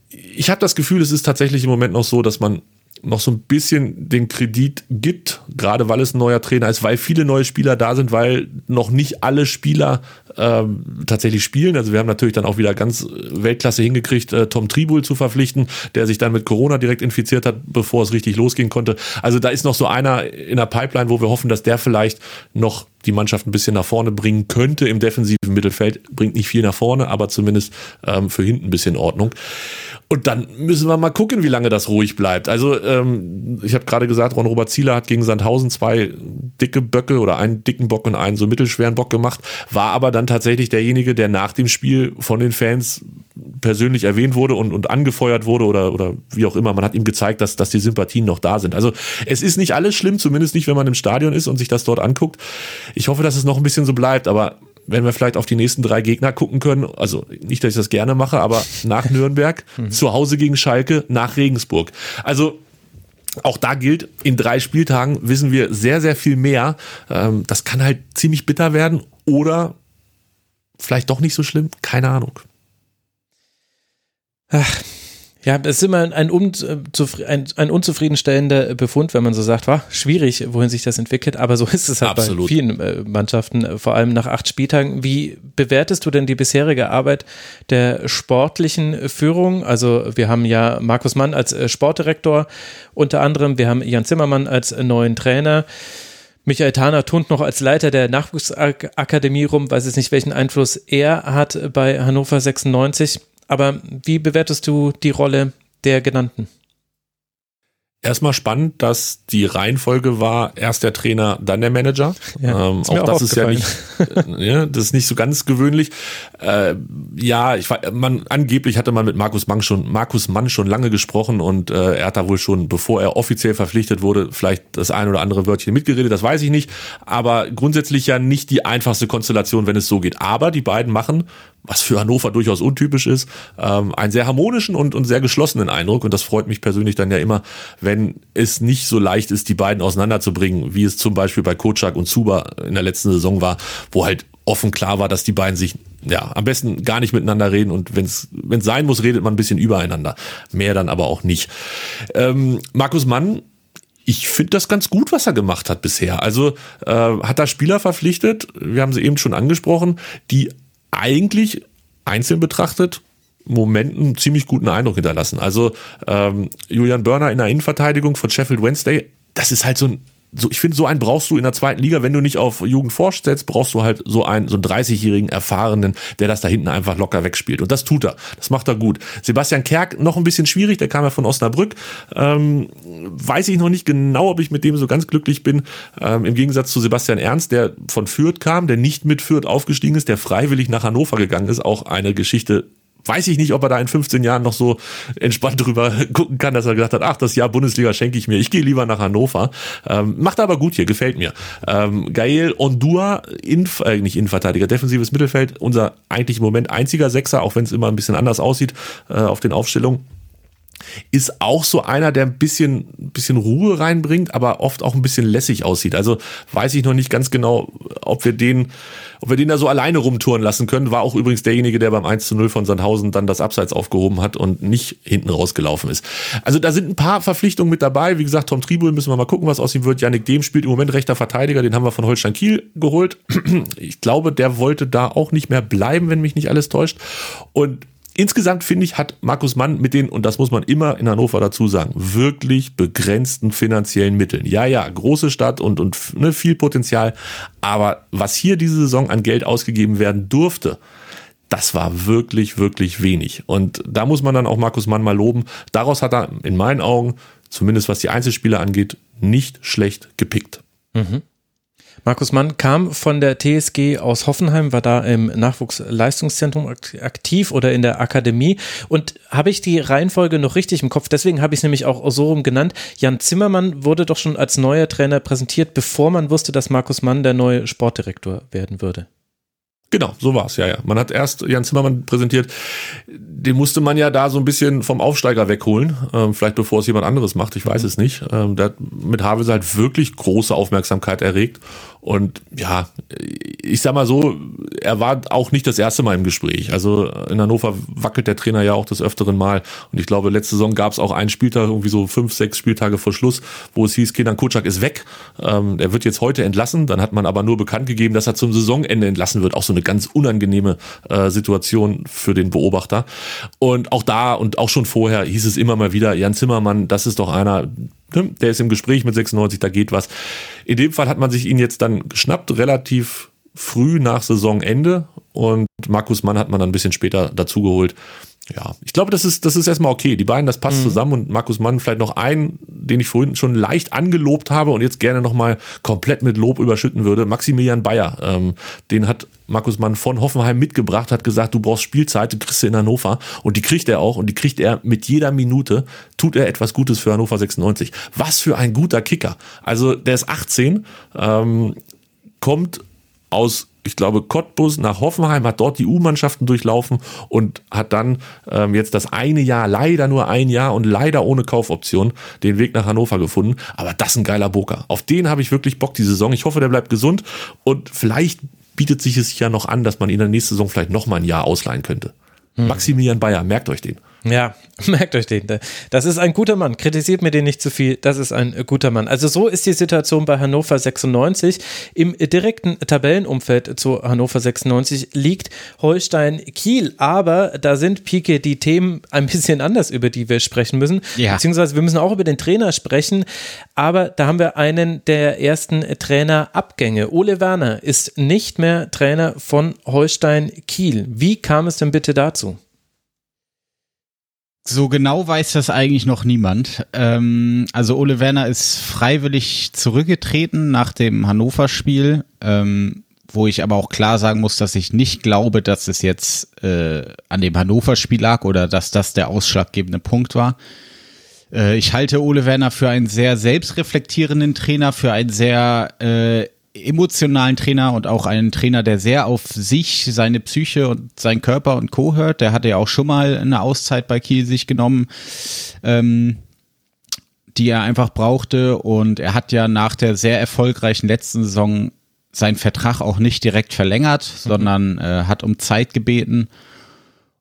ich habe das Gefühl, es ist tatsächlich im Moment noch so, dass man noch so ein bisschen den Kredit gibt, gerade weil es ein neuer Trainer ist, weil viele neue Spieler da sind, weil noch nicht alle Spieler ähm, tatsächlich spielen. Also wir haben natürlich dann auch wieder ganz Weltklasse hingekriegt, äh, Tom Tribul zu verpflichten, der sich dann mit Corona direkt infiziert hat, bevor es richtig losgehen konnte. Also da ist noch so einer in der Pipeline, wo wir hoffen, dass der vielleicht noch die Mannschaft ein bisschen nach vorne bringen könnte im defensiven Mittelfeld. Bringt nicht viel nach vorne, aber zumindest ähm, für hinten ein bisschen Ordnung. Und dann müssen wir mal gucken, wie lange das ruhig bleibt. Also ähm, ich habe gerade gesagt, Ron-Robert Zieler hat gegen Sandhausen zwei dicke Böcke oder einen dicken Bock und einen so mittelschweren Bock gemacht, war aber dann tatsächlich derjenige, der nach dem Spiel von den Fans persönlich erwähnt wurde und, und angefeuert wurde oder, oder wie auch immer. Man hat ihm gezeigt, dass, dass die Sympathien noch da sind. Also es ist nicht alles schlimm, zumindest nicht, wenn man im Stadion ist und sich das dort anguckt. Ich hoffe, dass es noch ein bisschen so bleibt, aber wenn wir vielleicht auf die nächsten drei Gegner gucken können, also nicht, dass ich das gerne mache, aber nach Nürnberg, mhm. zu Hause gegen Schalke, nach Regensburg. Also auch da gilt, in drei Spieltagen wissen wir sehr, sehr viel mehr. Ähm, das kann halt ziemlich bitter werden oder vielleicht doch nicht so schlimm, keine Ahnung. Ach, ja, es ist immer ein, äh, ein, ein, unzufriedenstellender Befund, wenn man so sagt, war schwierig, wohin sich das entwickelt, aber so ist es halt Absolut. bei vielen äh, Mannschaften, äh, vor allem nach acht Spieltagen. Wie bewertest du denn die bisherige Arbeit der sportlichen Führung? Also wir haben ja Markus Mann als Sportdirektor unter anderem, wir haben Jan Zimmermann als neuen Trainer. Michael Tahner turnt noch als Leiter der Nachwuchsakademie rum, weiß jetzt nicht, welchen Einfluss er hat bei Hannover 96. Aber wie bewertest du die Rolle der genannten? Erstmal spannend, dass die Reihenfolge war, erst der Trainer, dann der Manager. Ja, ähm, auch, auch das ist ja nicht, ja, das ist nicht so ganz gewöhnlich. Äh, ja, ich man angeblich hatte man mit Markus Mann schon, Markus Mann schon lange gesprochen und äh, er hat da wohl schon, bevor er offiziell verpflichtet wurde, vielleicht das ein oder andere Wörtchen mitgeredet, das weiß ich nicht. Aber grundsätzlich ja nicht die einfachste Konstellation, wenn es so geht. Aber die beiden machen was für Hannover durchaus untypisch ist, ähm, einen sehr harmonischen und, und sehr geschlossenen Eindruck. Und das freut mich persönlich dann ja immer, wenn es nicht so leicht ist, die beiden auseinanderzubringen, wie es zum Beispiel bei Kotschak und Zuba in der letzten Saison war, wo halt offen klar war, dass die beiden sich ja am besten gar nicht miteinander reden und wenn es sein muss, redet man ein bisschen übereinander. Mehr dann aber auch nicht. Ähm, Markus Mann ich finde das ganz gut, was er gemacht hat bisher. Also äh, hat er Spieler verpflichtet, wir haben sie eben schon angesprochen, die eigentlich einzeln betrachtet Momenten ziemlich guten Eindruck hinterlassen. Also ähm, Julian Börner in der Innenverteidigung von Sheffield Wednesday, das ist halt so ein so, ich finde, so einen brauchst du in der zweiten Liga, wenn du nicht auf Jugend setzt, brauchst du halt so einen, so einen 30-jährigen Erfahrenen, der das da hinten einfach locker wegspielt. Und das tut er. Das macht er gut. Sebastian Kerk noch ein bisschen schwierig, der kam ja von Osnabrück. Ähm, weiß ich noch nicht genau, ob ich mit dem so ganz glücklich bin. Ähm, Im Gegensatz zu Sebastian Ernst, der von Fürth kam, der nicht mit Fürth aufgestiegen ist, der freiwillig nach Hannover gegangen ist. Auch eine Geschichte, weiß ich nicht, ob er da in 15 Jahren noch so entspannt drüber gucken kann, dass er gesagt hat, ach, das Jahr Bundesliga schenke ich mir, ich gehe lieber nach Hannover. Ähm, macht aber gut hier, gefällt mir. Ähm, Gael Ondua, in, äh, nicht Innenverteidiger, defensives Mittelfeld, unser eigentlich im Moment einziger Sechser, auch wenn es immer ein bisschen anders aussieht äh, auf den Aufstellungen. Ist auch so einer, der ein bisschen, bisschen Ruhe reinbringt, aber oft auch ein bisschen lässig aussieht. Also weiß ich noch nicht ganz genau, ob wir den, ob wir den da so alleine rumtouren lassen können. War auch übrigens derjenige, der beim 1 zu 0 von Sandhausen dann das Abseits aufgehoben hat und nicht hinten rausgelaufen ist. Also da sind ein paar Verpflichtungen mit dabei. Wie gesagt, Tom Tribul müssen wir mal gucken, was aus ihm wird. Yannick Dehm spielt im Moment rechter Verteidiger, den haben wir von Holstein Kiel geholt. Ich glaube, der wollte da auch nicht mehr bleiben, wenn mich nicht alles täuscht. Und Insgesamt finde ich, hat Markus Mann mit den, und das muss man immer in Hannover dazu sagen, wirklich begrenzten finanziellen Mitteln. Ja, ja, große Stadt und, und ne, viel Potenzial. Aber was hier diese Saison an Geld ausgegeben werden durfte, das war wirklich, wirklich wenig. Und da muss man dann auch Markus Mann mal loben. Daraus hat er in meinen Augen, zumindest was die Einzelspieler angeht, nicht schlecht gepickt. Mhm. Markus Mann kam von der TSG aus Hoffenheim, war da im Nachwuchsleistungszentrum aktiv oder in der Akademie. Und habe ich die Reihenfolge noch richtig im Kopf? Deswegen habe ich es nämlich auch so rum genannt. Jan Zimmermann wurde doch schon als neuer Trainer präsentiert, bevor man wusste, dass Markus Mann der neue Sportdirektor werden würde. Genau, so war's ja, ja. Man hat erst Jan Zimmermann präsentiert, den musste man ja da so ein bisschen vom Aufsteiger wegholen, ähm, vielleicht bevor es jemand anderes macht, ich weiß es nicht. Ähm, der hat mit Havels halt wirklich große Aufmerksamkeit erregt und ja, ich sag mal so, er war auch nicht das erste Mal im Gespräch. Also in Hannover wackelt der Trainer ja auch des Öfteren mal. Und ich glaube, letzte Saison gab es auch einen Spieltag, irgendwie so fünf, sechs Spieltage vor Schluss, wo es hieß, Kenan Kutschak ist weg. Ähm, er wird jetzt heute entlassen. Dann hat man aber nur bekannt gegeben, dass er zum Saisonende entlassen wird. Auch so eine ganz unangenehme äh, Situation für den Beobachter. Und auch da und auch schon vorher hieß es immer mal wieder, Jan Zimmermann, das ist doch einer, Ne, der ist im Gespräch mit 96, da geht was. In dem Fall hat man sich ihn jetzt dann geschnappt, relativ früh nach Saisonende. Und Markus Mann hat man dann ein bisschen später dazugeholt ja, ich glaube, das ist, das ist erstmal okay. Die beiden, das passt mhm. zusammen und Markus Mann vielleicht noch einen, den ich vorhin schon leicht angelobt habe und jetzt gerne nochmal komplett mit Lob überschütten würde. Maximilian Bayer, ähm, den hat Markus Mann von Hoffenheim mitgebracht, hat gesagt, du brauchst Spielzeit, du kriegst sie in Hannover und die kriegt er auch und die kriegt er mit jeder Minute, tut er etwas Gutes für Hannover 96. Was für ein guter Kicker. Also der ist 18, ähm, kommt aus ich glaube, Cottbus nach Hoffenheim, hat dort die U-Mannschaften durchlaufen und hat dann ähm, jetzt das eine Jahr, leider nur ein Jahr und leider ohne Kaufoption, den Weg nach Hannover gefunden. Aber das ist ein geiler Boker. Auf den habe ich wirklich Bock die Saison. Ich hoffe, der bleibt gesund und vielleicht bietet sich es ja noch an, dass man ihn in der nächsten Saison vielleicht noch mal ein Jahr ausleihen könnte. Hm. Maximilian Bayer, merkt euch den. Ja, merkt euch den. Das ist ein guter Mann. Kritisiert mir den nicht zu viel. Das ist ein guter Mann. Also so ist die Situation bei Hannover 96. Im direkten Tabellenumfeld zu Hannover 96 liegt Holstein Kiel. Aber da sind, Pike, die Themen ein bisschen anders, über die wir sprechen müssen. Ja. Beziehungsweise wir müssen auch über den Trainer sprechen. Aber da haben wir einen der ersten Trainerabgänge. Ole Werner ist nicht mehr Trainer von Holstein Kiel. Wie kam es denn bitte dazu? So genau weiß das eigentlich noch niemand. Ähm, also Ole Werner ist freiwillig zurückgetreten nach dem Hannover-Spiel, ähm, wo ich aber auch klar sagen muss, dass ich nicht glaube, dass es jetzt äh, an dem Hannover-Spiel lag oder dass das der ausschlaggebende Punkt war. Äh, ich halte Ole Werner für einen sehr selbstreflektierenden Trainer, für einen sehr äh, emotionalen Trainer und auch einen Trainer, der sehr auf sich, seine Psyche und seinen Körper und Co. hört. Der hatte ja auch schon mal eine Auszeit bei Kiel sich genommen, ähm, die er einfach brauchte. Und er hat ja nach der sehr erfolgreichen letzten Saison seinen Vertrag auch nicht direkt verlängert, mhm. sondern äh, hat um Zeit gebeten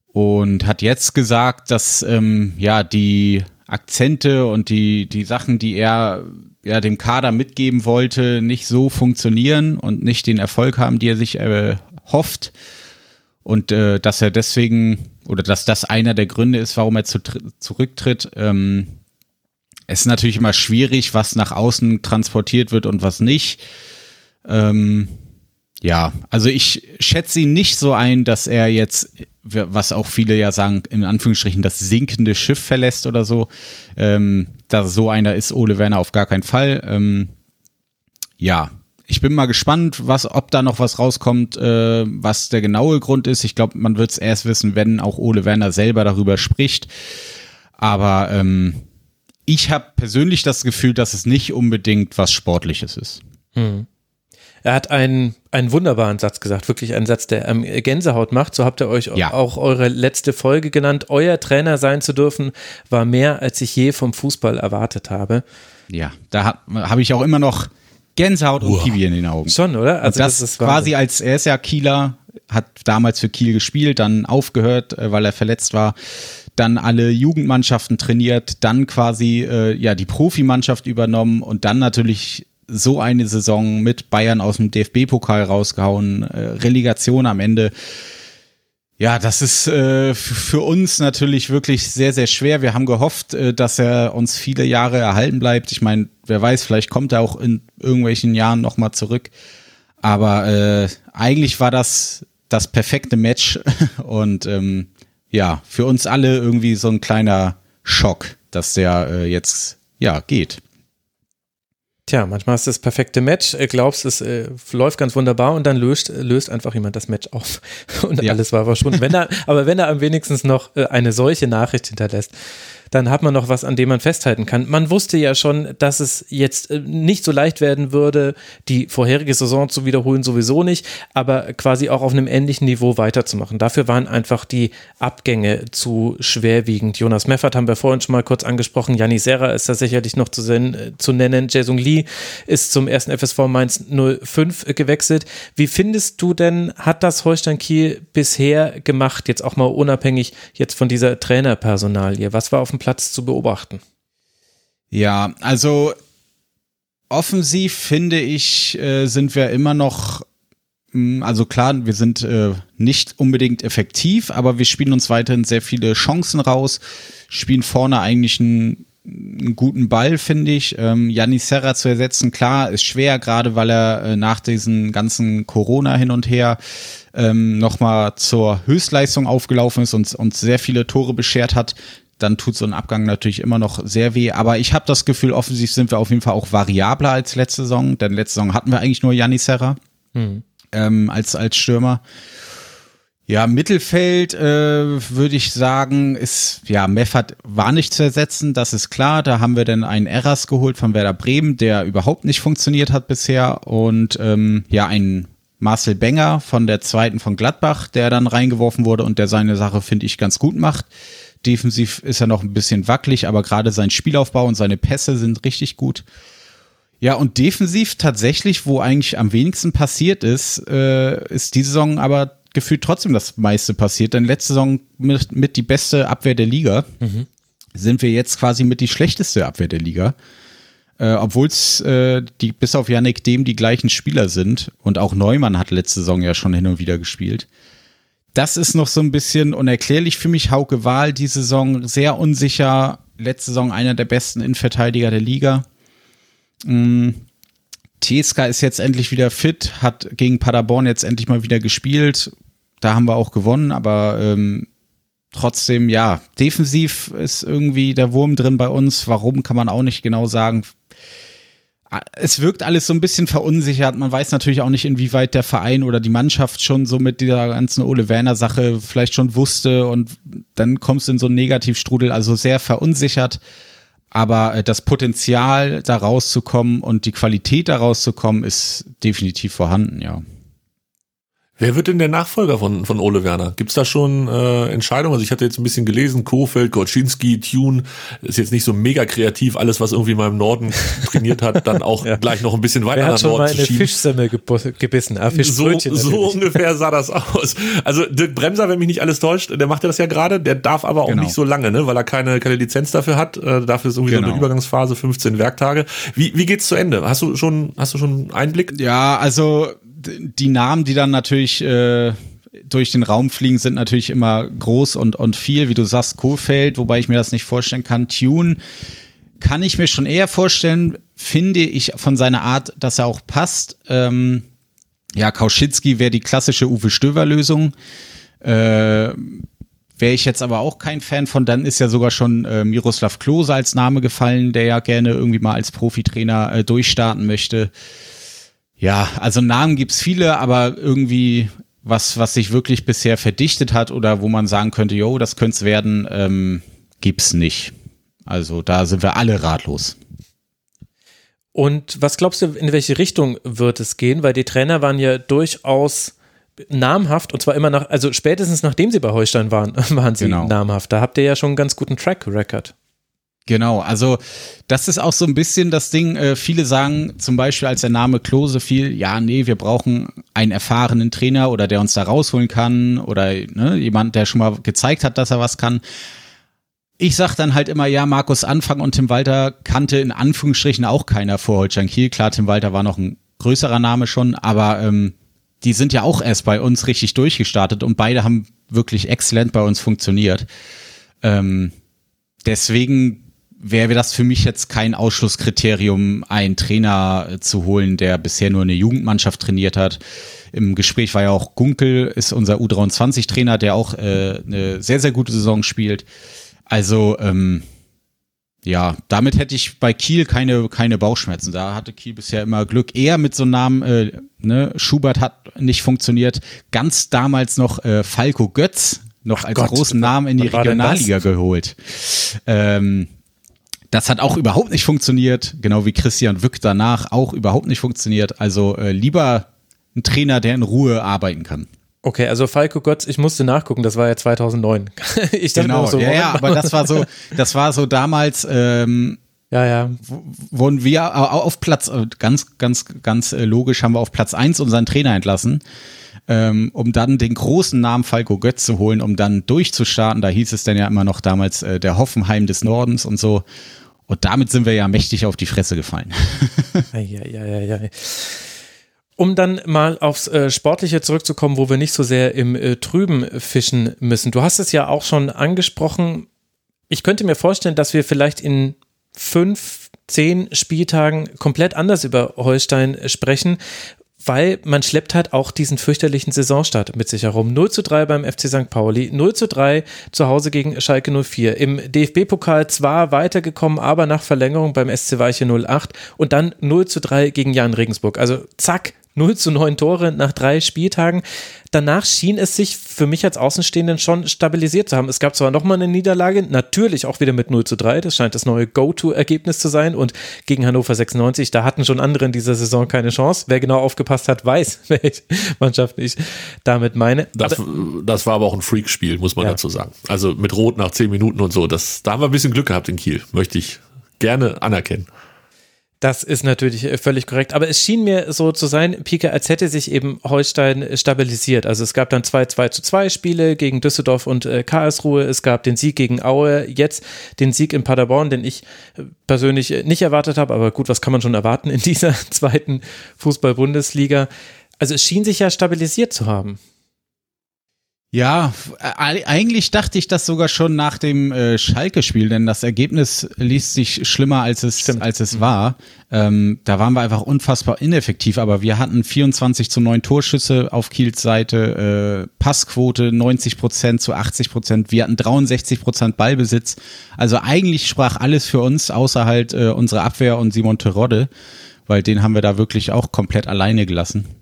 und hat jetzt gesagt, dass ähm, ja die Akzente und die die Sachen, die er ja, dem Kader mitgeben wollte, nicht so funktionieren und nicht den Erfolg haben, die er sich äh, hofft. Und äh, dass er deswegen, oder dass das einer der Gründe ist, warum er zu, zurücktritt. Ähm, es ist natürlich immer schwierig, was nach außen transportiert wird und was nicht. Ähm, ja, also ich schätze ihn nicht so ein, dass er jetzt, was auch viele ja sagen, in Anführungsstrichen das sinkende Schiff verlässt oder so. Ähm, da so einer ist Ole Werner auf gar keinen Fall. Ähm, ja, ich bin mal gespannt, was, ob da noch was rauskommt, äh, was der genaue Grund ist. Ich glaube, man wird es erst wissen, wenn auch Ole Werner selber darüber spricht. Aber ähm, ich habe persönlich das Gefühl, dass es nicht unbedingt was Sportliches ist. Hm. Er hat einen, einen wunderbaren Satz gesagt, wirklich einen Satz, der ähm, Gänsehaut macht. So habt ihr euch ja. auch eure letzte Folge genannt. Euer Trainer sein zu dürfen, war mehr, als ich je vom Fußball erwartet habe. Ja, da habe ich auch immer noch Gänsehaut und Kiwi in den Augen. Schon, oder? Also das, das ist quasi als, er ist ja Kieler, hat damals für Kiel gespielt, dann aufgehört, äh, weil er verletzt war dann alle Jugendmannschaften trainiert, dann quasi äh, ja die Profimannschaft übernommen und dann natürlich so eine Saison mit Bayern aus dem DFB-Pokal rausgehauen, äh, Relegation am Ende. Ja, das ist äh, für uns natürlich wirklich sehr, sehr schwer. Wir haben gehofft, äh, dass er uns viele Jahre erhalten bleibt. Ich meine, wer weiß, vielleicht kommt er auch in irgendwelchen Jahren nochmal zurück. Aber äh, eigentlich war das das perfekte Match und ähm, ja, für uns alle irgendwie so ein kleiner Schock, dass der äh, jetzt ja geht. Tja, manchmal ist das perfekte Match, äh, glaubst es äh, läuft ganz wunderbar und dann löst, löst einfach jemand das Match auf und ja. alles war verschwunden. Wenn er, aber wenn er am wenigstens noch äh, eine solche Nachricht hinterlässt, dann hat man noch was, an dem man festhalten kann. Man wusste ja schon, dass es jetzt äh, nicht so leicht werden würde, die vorherige Saison zu wiederholen, sowieso nicht, aber quasi auch auf einem ähnlichen Niveau weiterzumachen. Dafür waren einfach die Abgänge zu schwerwiegend. Jonas Meffert haben wir vorhin schon mal kurz angesprochen. Janni Serra ist da sicherlich noch zu, äh, zu nennen. Jason Lee ist zum ersten FSV Mainz 05 gewechselt. Wie findest du denn, hat das Holstein Kiel bisher gemacht, jetzt auch mal unabhängig jetzt von dieser Trainerpersonalie? Was war auf dem Platz zu beobachten? Ja, also offensiv finde ich, äh, sind wir immer noch, mh, hm, also klar, wir sind äh, nicht unbedingt effektiv, aber wir spielen uns weiterhin sehr viele Chancen raus, spielen vorne eigentlich einen, einen guten Ball, finde ich. Ähm, Janis Serra zu ersetzen, klar, ist schwer, gerade weil er äh, nach diesen ganzen Corona hin und her ähm, nochmal zur Höchstleistung aufgelaufen ist und, und sehr viele Tore beschert hat dann tut so ein Abgang natürlich immer noch sehr weh. Aber ich habe das Gefühl, offensiv sind wir auf jeden Fall auch variabler als letzte Saison. Denn letzte Saison hatten wir eigentlich nur Janis Serra mhm. ähm, als, als Stürmer. Ja, Mittelfeld äh, würde ich sagen, ist, ja, Meffert war nicht zu ersetzen, das ist klar. Da haben wir dann einen Eras geholt von Werder Bremen, der überhaupt nicht funktioniert hat bisher. Und ähm, ja, einen Marcel Benger von der zweiten von Gladbach, der dann reingeworfen wurde und der seine Sache, finde ich, ganz gut macht. Defensiv ist er noch ein bisschen wackelig, aber gerade sein Spielaufbau und seine Pässe sind richtig gut. Ja, und defensiv tatsächlich, wo eigentlich am wenigsten passiert ist, äh, ist diese Saison aber gefühlt trotzdem das meiste passiert. Denn letzte Saison mit, mit die beste Abwehr der Liga mhm. sind wir jetzt quasi mit die schlechteste Abwehr der Liga. Äh, Obwohl es äh, die bis auf Yannick Dem die gleichen Spieler sind und auch Neumann hat letzte Saison ja schon hin und wieder gespielt das ist noch so ein bisschen unerklärlich für mich. Hauke Wahl die Saison sehr unsicher. Letzte Saison einer der besten Innenverteidiger der Liga. Mhm. Teska ist jetzt endlich wieder fit, hat gegen Paderborn jetzt endlich mal wieder gespielt. Da haben wir auch gewonnen, aber ähm, trotzdem, ja, defensiv ist irgendwie der Wurm drin bei uns. Warum kann man auch nicht genau sagen es wirkt alles so ein bisschen verunsichert. Man weiß natürlich auch nicht, inwieweit der Verein oder die Mannschaft schon so mit dieser ganzen Ole Werner Sache vielleicht schon wusste und dann kommst du in so einen Negativstrudel, also sehr verunsichert. Aber äh, das Potenzial, da rauszukommen und die Qualität da rauszukommen, ist definitiv vorhanden, ja. Wer wird denn der Nachfolger von, von Ole Werner? Gibt es da schon äh, Entscheidungen? Also ich hatte jetzt ein bisschen gelesen, Kofeld, Gorczynski, Tune, ist jetzt nicht so mega kreativ, alles, was irgendwie mal im Norden trainiert hat, dann auch ja. gleich noch ein bisschen weiter Wer hat schon mal eine Fischsemmel gebissen? Ah, so, so ungefähr sah das aus. Also Dirk Bremser, wenn mich nicht alles täuscht, der macht ja das ja gerade, der darf aber auch genau. nicht so lange, ne, weil er keine, keine Lizenz dafür hat. Äh, dafür ist irgendwie genau. so eine genau. Übergangsphase, 15 Werktage. Wie, wie geht's zu Ende? Hast du schon, hast du schon Einblick? Ja, also die Namen, die dann natürlich äh, durch den Raum fliegen, sind natürlich immer groß und, und viel, wie du sagst, Kohlfeld, wobei ich mir das nicht vorstellen kann. Tune kann ich mir schon eher vorstellen, finde ich von seiner Art, dass er auch passt. Ähm, ja, Kauschitski wäre die klassische Uwe Stöver-Lösung. Äh, Wäre ich jetzt aber auch kein Fan von, dann ist ja sogar schon äh, Miroslav Klose als Name gefallen, der ja gerne irgendwie mal als Profitrainer äh, durchstarten möchte. Ja, also Namen gibt's viele, aber irgendwie was, was sich wirklich bisher verdichtet hat oder wo man sagen könnte, jo, das könnte es werden, ähm, gibt's nicht. Also da sind wir alle ratlos. Und was glaubst du, in welche Richtung wird es gehen? Weil die Trainer waren ja durchaus namhaft und zwar immer nach, also spätestens nachdem sie bei Holstein waren, waren sie genau. namhaft. Da habt ihr ja schon einen ganz guten Track Record. Genau, also das ist auch so ein bisschen das Ding. Äh, viele sagen zum Beispiel, als der Name Klose fiel, ja, nee, wir brauchen einen erfahrenen Trainer oder der uns da rausholen kann oder ne, jemand, der schon mal gezeigt hat, dass er was kann. Ich sag dann halt immer, ja, Markus Anfang und Tim Walter kannte in Anführungsstrichen auch keiner vor Holstein Kiel. Klar, Tim Walter war noch ein größerer Name schon, aber ähm, die sind ja auch erst bei uns richtig durchgestartet und beide haben wirklich exzellent bei uns funktioniert. Ähm, deswegen wäre das für mich jetzt kein Ausschlusskriterium, einen Trainer zu holen, der bisher nur eine Jugendmannschaft trainiert hat. Im Gespräch war ja auch Gunkel, ist unser U23-Trainer, der auch äh, eine sehr, sehr gute Saison spielt. Also, ähm, ja, damit hätte ich bei Kiel keine, keine Bauchschmerzen. Da hatte Kiel bisher immer Glück. Eher mit so einem Namen, äh, ne, Schubert hat nicht funktioniert. Ganz damals noch äh, Falco Götz, noch Ach als Gott, großen Namen in die Regionalliga geholt. Ähm, das hat auch überhaupt nicht funktioniert, genau wie Christian Wück danach auch überhaupt nicht funktioniert. Also äh, lieber ein Trainer, der in Ruhe arbeiten kann. Okay, also Falco Götz, ich musste nachgucken, das war ja 2009. ich dachte genau, so, ja, ja, aber das war so, das war so damals, ähm, ja, ja. Wurden wir auf Platz, äh, ganz, ganz, ganz äh, logisch haben wir auf Platz eins unseren Trainer entlassen, ähm, um dann den großen Namen Falco Götz zu holen, um dann durchzustarten. Da hieß es dann ja immer noch damals äh, der Hoffenheim des Nordens und so. Und damit sind wir ja mächtig auf die Fresse gefallen. ja, ja, ja, ja. Um dann mal aufs äh, Sportliche zurückzukommen, wo wir nicht so sehr im äh, Trüben fischen müssen. Du hast es ja auch schon angesprochen. Ich könnte mir vorstellen, dass wir vielleicht in fünf, zehn Spieltagen komplett anders über Holstein sprechen, weil man schleppt halt auch diesen fürchterlichen Saisonstart mit sich herum. 0 zu 3 beim FC St. Pauli, 0 zu 3 zu Hause gegen Schalke 04. Im DFB-Pokal zwar weitergekommen, aber nach Verlängerung beim SC Weiche 08 und dann 0 zu 3 gegen Jan Regensburg. Also zack, 0 zu 9 Tore nach drei Spieltagen. Danach schien es sich für mich als Außenstehenden schon stabilisiert zu haben. Es gab zwar nochmal eine Niederlage, natürlich auch wieder mit 0 zu 3. Das scheint das neue Go-To-Ergebnis zu sein. Und gegen Hannover 96, da hatten schon andere in dieser Saison keine Chance. Wer genau aufgepasst hat, weiß, welche Mannschaft ich damit meine. Das, das war aber auch ein Freakspiel, muss man ja. dazu sagen. Also mit Rot nach 10 Minuten und so. Das, da haben wir ein bisschen Glück gehabt in Kiel, möchte ich gerne anerkennen. Das ist natürlich äh, völlig korrekt. Aber es schien mir so zu sein, Pika, als hätte sich eben Holstein stabilisiert. Also es gab dann zwei 2 zu 2 Spiele gegen Düsseldorf und äh, Karlsruhe. Es gab den Sieg gegen Aue, jetzt den Sieg in Paderborn, den ich äh, persönlich äh, nicht erwartet habe. Aber gut, was kann man schon erwarten in dieser zweiten Fußball-Bundesliga? Also es schien sich ja stabilisiert zu haben. Ja, eigentlich dachte ich das sogar schon nach dem äh, Schalke-Spiel, denn das Ergebnis liest sich schlimmer, als es, als es mhm. war. Ähm, da waren wir einfach unfassbar ineffektiv, aber wir hatten 24 zu 9 Torschüsse auf Kiels Seite, äh, Passquote 90 Prozent zu 80 Prozent, wir hatten 63 Prozent Ballbesitz. Also eigentlich sprach alles für uns, außer halt äh, unsere Abwehr und Simon Terodde, weil den haben wir da wirklich auch komplett alleine gelassen.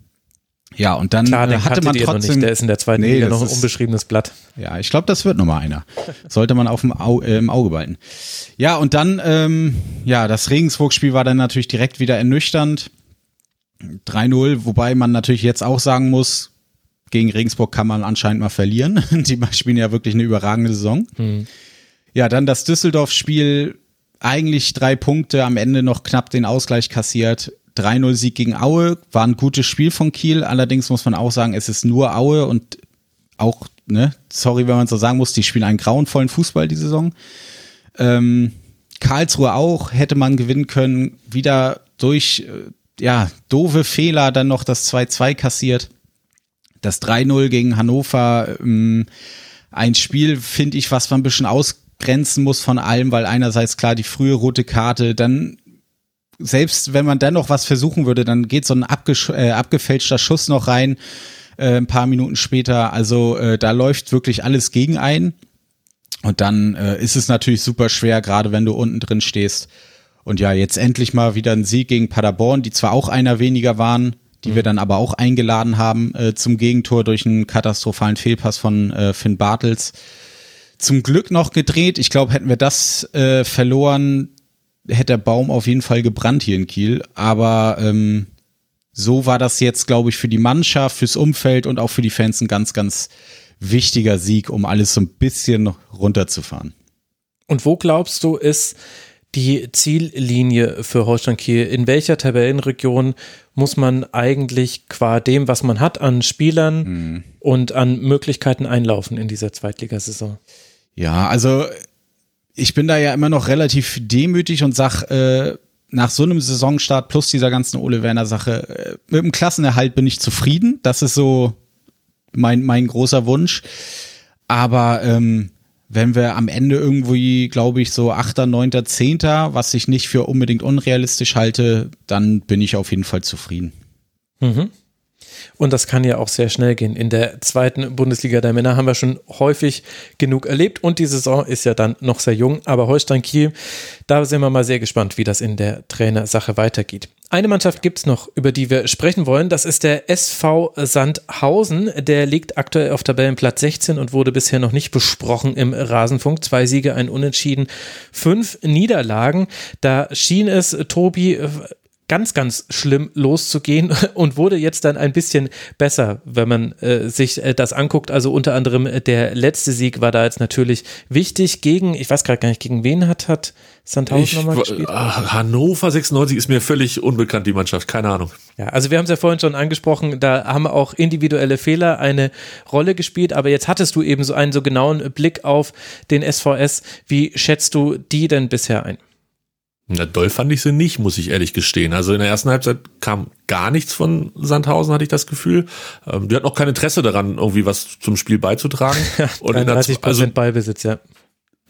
Ja, und dann Klar, den hatte man trotzdem. Nicht. Der ist in der zweiten nee, Liga noch ein unbeschriebenes Blatt. Ja, ich glaube, das wird nochmal einer. Sollte man auf dem Au äh, im Auge behalten. Ja, und dann, ähm, ja, das Regensburg-Spiel war dann natürlich direkt wieder ernüchternd. 3-0, wobei man natürlich jetzt auch sagen muss, gegen Regensburg kann man anscheinend mal verlieren. Die spielen ja wirklich eine überragende Saison. Hm. Ja, dann das Düsseldorf-Spiel, eigentlich drei Punkte, am Ende noch knapp den Ausgleich kassiert. 3-0-Sieg gegen Aue war ein gutes Spiel von Kiel. Allerdings muss man auch sagen, es ist nur Aue und auch, ne, sorry, wenn man so sagen muss, die spielen einen grauenvollen Fußball die Saison. Ähm, Karlsruhe auch, hätte man gewinnen können, wieder durch, äh, ja, doofe Fehler dann noch das 2-2 kassiert. Das 3-0 gegen Hannover, ähm, ein Spiel, finde ich, was man ein bisschen ausgrenzen muss von allem, weil einerseits klar die frühe rote Karte, dann selbst wenn man dann noch was versuchen würde, dann geht so ein äh, abgefälschter Schuss noch rein, äh, ein paar Minuten später. Also äh, da läuft wirklich alles gegen ein. Und dann äh, ist es natürlich super schwer, gerade wenn du unten drin stehst. Und ja, jetzt endlich mal wieder ein Sieg gegen Paderborn, die zwar auch einer weniger waren, die mhm. wir dann aber auch eingeladen haben äh, zum Gegentor durch einen katastrophalen Fehlpass von äh, Finn Bartels. Zum Glück noch gedreht. Ich glaube, hätten wir das äh, verloren, hätte der Baum auf jeden Fall gebrannt hier in Kiel. Aber ähm, so war das jetzt, glaube ich, für die Mannschaft, fürs Umfeld und auch für die Fans ein ganz, ganz wichtiger Sieg, um alles so ein bisschen runterzufahren. Und wo glaubst du, ist die Ziellinie für Holstein Kiel? In welcher Tabellenregion muss man eigentlich qua dem, was man hat an Spielern mhm. und an Möglichkeiten einlaufen in dieser Zweitligasaison? Ja, also ich bin da ja immer noch relativ demütig und sag, äh, nach so einem Saisonstart plus dieser ganzen Ole Werner Sache, äh, mit dem Klassenerhalt bin ich zufrieden. Das ist so mein, mein großer Wunsch. Aber ähm, wenn wir am Ende irgendwie, glaube ich, so 8., 9., 10., was ich nicht für unbedingt unrealistisch halte, dann bin ich auf jeden Fall zufrieden. Mhm. Und das kann ja auch sehr schnell gehen. In der zweiten Bundesliga der Männer haben wir schon häufig genug erlebt und die Saison ist ja dann noch sehr jung. Aber Holstein Kiel, da sind wir mal sehr gespannt, wie das in der Trainersache weitergeht. Eine Mannschaft gibt es noch, über die wir sprechen wollen. Das ist der SV Sandhausen. Der liegt aktuell auf Tabellenplatz 16 und wurde bisher noch nicht besprochen im Rasenfunk. Zwei Siege, ein Unentschieden, fünf Niederlagen. Da schien es Tobi ganz, ganz schlimm loszugehen und wurde jetzt dann ein bisschen besser, wenn man äh, sich äh, das anguckt. Also unter anderem äh, der letzte Sieg war da jetzt natürlich wichtig gegen, ich weiß gerade gar nicht, gegen wen hat, hat Sandhausen nochmal gespielt? Hannover 96 ist mir völlig unbekannt, die Mannschaft, keine Ahnung. Ja, also wir haben es ja vorhin schon angesprochen, da haben auch individuelle Fehler eine Rolle gespielt, aber jetzt hattest du eben so einen so genauen Blick auf den SVS. Wie schätzt du die denn bisher ein? Na, doll fand ich sie nicht, muss ich ehrlich gestehen. Also in der ersten Halbzeit kam gar nichts von Sandhausen, hatte ich das Gefühl. Ähm, die hat auch kein Interesse daran, irgendwie was zum Spiel beizutragen. Und 33 Prozent also, Ballbesitz, ja.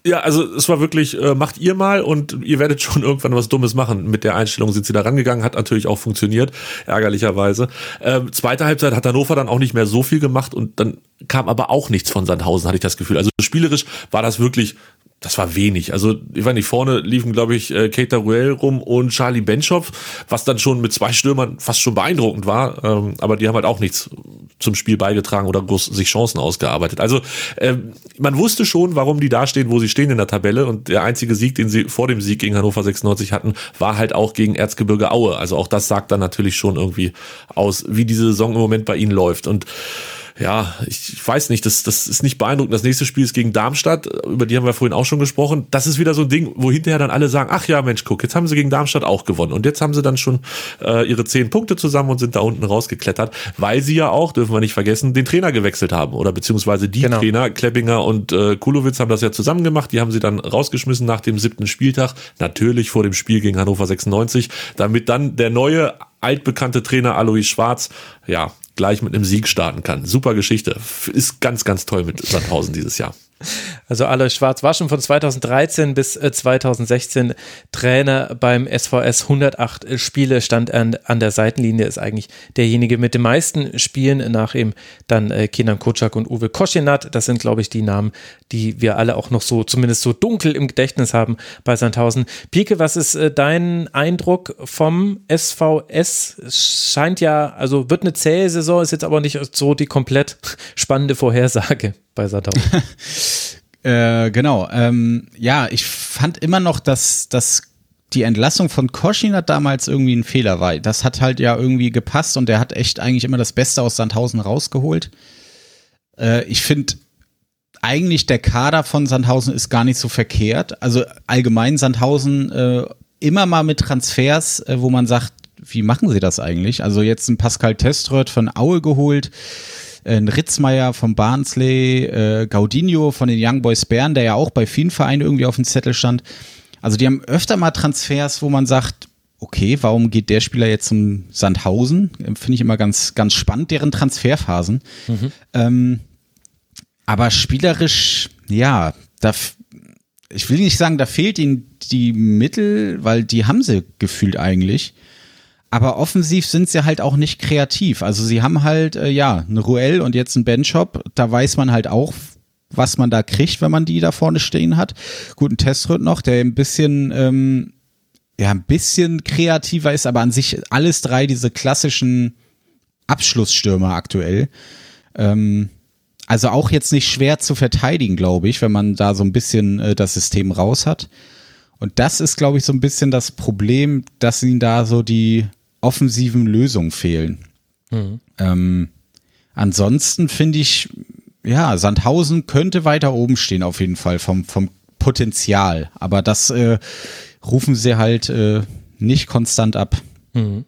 Ja, also es war wirklich, äh, macht ihr mal und ihr werdet schon irgendwann was Dummes machen. Mit der Einstellung sind sie da rangegangen, hat natürlich auch funktioniert, ärgerlicherweise. Ähm, zweite Halbzeit hat Hannover dann auch nicht mehr so viel gemacht und dann kam aber auch nichts von Sandhausen, hatte ich das Gefühl. Also spielerisch war das wirklich das war wenig. Also, ich weiß nicht, vorne liefen, glaube ich, äh, Keita Ruel rum und Charlie Benchop, was dann schon mit zwei Stürmern fast schon beeindruckend war. Ähm, aber die haben halt auch nichts zum Spiel beigetragen oder groß sich Chancen ausgearbeitet. Also, ähm, man wusste schon, warum die da stehen, wo sie stehen in der Tabelle. Und der einzige Sieg, den sie vor dem Sieg gegen Hannover 96 hatten, war halt auch gegen Erzgebirge Aue. Also auch das sagt dann natürlich schon irgendwie aus, wie diese Saison im Moment bei ihnen läuft. Und ja, ich weiß nicht, das, das ist nicht beeindruckend. Das nächste Spiel ist gegen Darmstadt, über die haben wir vorhin auch schon gesprochen. Das ist wieder so ein Ding, wo hinterher dann alle sagen, ach ja, Mensch, guck, jetzt haben sie gegen Darmstadt auch gewonnen. Und jetzt haben sie dann schon äh, ihre zehn Punkte zusammen und sind da unten rausgeklettert, weil sie ja auch, dürfen wir nicht vergessen, den Trainer gewechselt haben. Oder beziehungsweise die genau. Trainer, Kleppinger und äh, Kulowitz haben das ja zusammen gemacht. Die haben sie dann rausgeschmissen nach dem siebten Spieltag. Natürlich vor dem Spiel gegen Hannover 96, damit dann der neue altbekannte Trainer Alois Schwarz, ja, gleich mit einem Sieg starten kann. Super Geschichte. Ist ganz, ganz toll mit Sandhausen dieses Jahr. Also Alois Schwarz war schon von 2013 bis 2016 äh, Trainer beim SVS. 108 Spiele stand an, an der Seitenlinie, ist eigentlich derjenige mit den meisten Spielen, nach ihm dann äh, Kenan Kutschak und Uwe Koschinat. Das sind, glaube ich, die Namen, die wir alle auch noch so, zumindest so dunkel im Gedächtnis haben bei Sandhausen. Pike, was ist äh, dein Eindruck vom SVS? Scheint ja, also wird eine zähe Saison, ist jetzt aber nicht so die komplett spannende Vorhersage bei Sandhausen. äh, genau. Ähm, ja, ich fand immer noch, dass, dass die Entlassung von Koschinat damals irgendwie ein Fehler war. Das hat halt ja irgendwie gepasst und der hat echt eigentlich immer das Beste aus Sandhausen rausgeholt. Äh, ich finde eigentlich der Kader von Sandhausen ist gar nicht so verkehrt. Also allgemein Sandhausen äh, immer mal mit Transfers, äh, wo man sagt, wie machen sie das eigentlich? Also jetzt ein Pascal Teströth von Aue geholt, ein Ritzmeier vom Barnsley, äh, Gaudinho von den Young Boys Bern, der ja auch bei vielen Vereinen irgendwie auf dem Zettel stand. Also die haben öfter mal Transfers, wo man sagt, okay, warum geht der Spieler jetzt zum Sandhausen? Finde ich immer ganz, ganz spannend, deren Transferphasen. Mhm. Ähm, aber spielerisch, ja, da, ich will nicht sagen, da fehlt ihnen die Mittel, weil die haben sie gefühlt eigentlich. Aber offensiv sind sie halt auch nicht kreativ. Also sie haben halt, äh, ja, eine Ruel und jetzt ein Benchop. Da weiß man halt auch, was man da kriegt, wenn man die da vorne stehen hat. Guten Testrüt noch, der ein bisschen, ähm, ja, ein bisschen kreativer ist, aber an sich alles drei diese klassischen Abschlussstürmer aktuell. Ähm, also auch jetzt nicht schwer zu verteidigen, glaube ich, wenn man da so ein bisschen äh, das System raus hat. Und das ist, glaube ich, so ein bisschen das Problem, dass ihnen da so die offensiven Lösungen fehlen. Mhm. Ähm, ansonsten finde ich, ja, Sandhausen könnte weiter oben stehen auf jeden Fall vom, vom Potenzial. Aber das äh, rufen sie halt äh, nicht konstant ab. Mhm.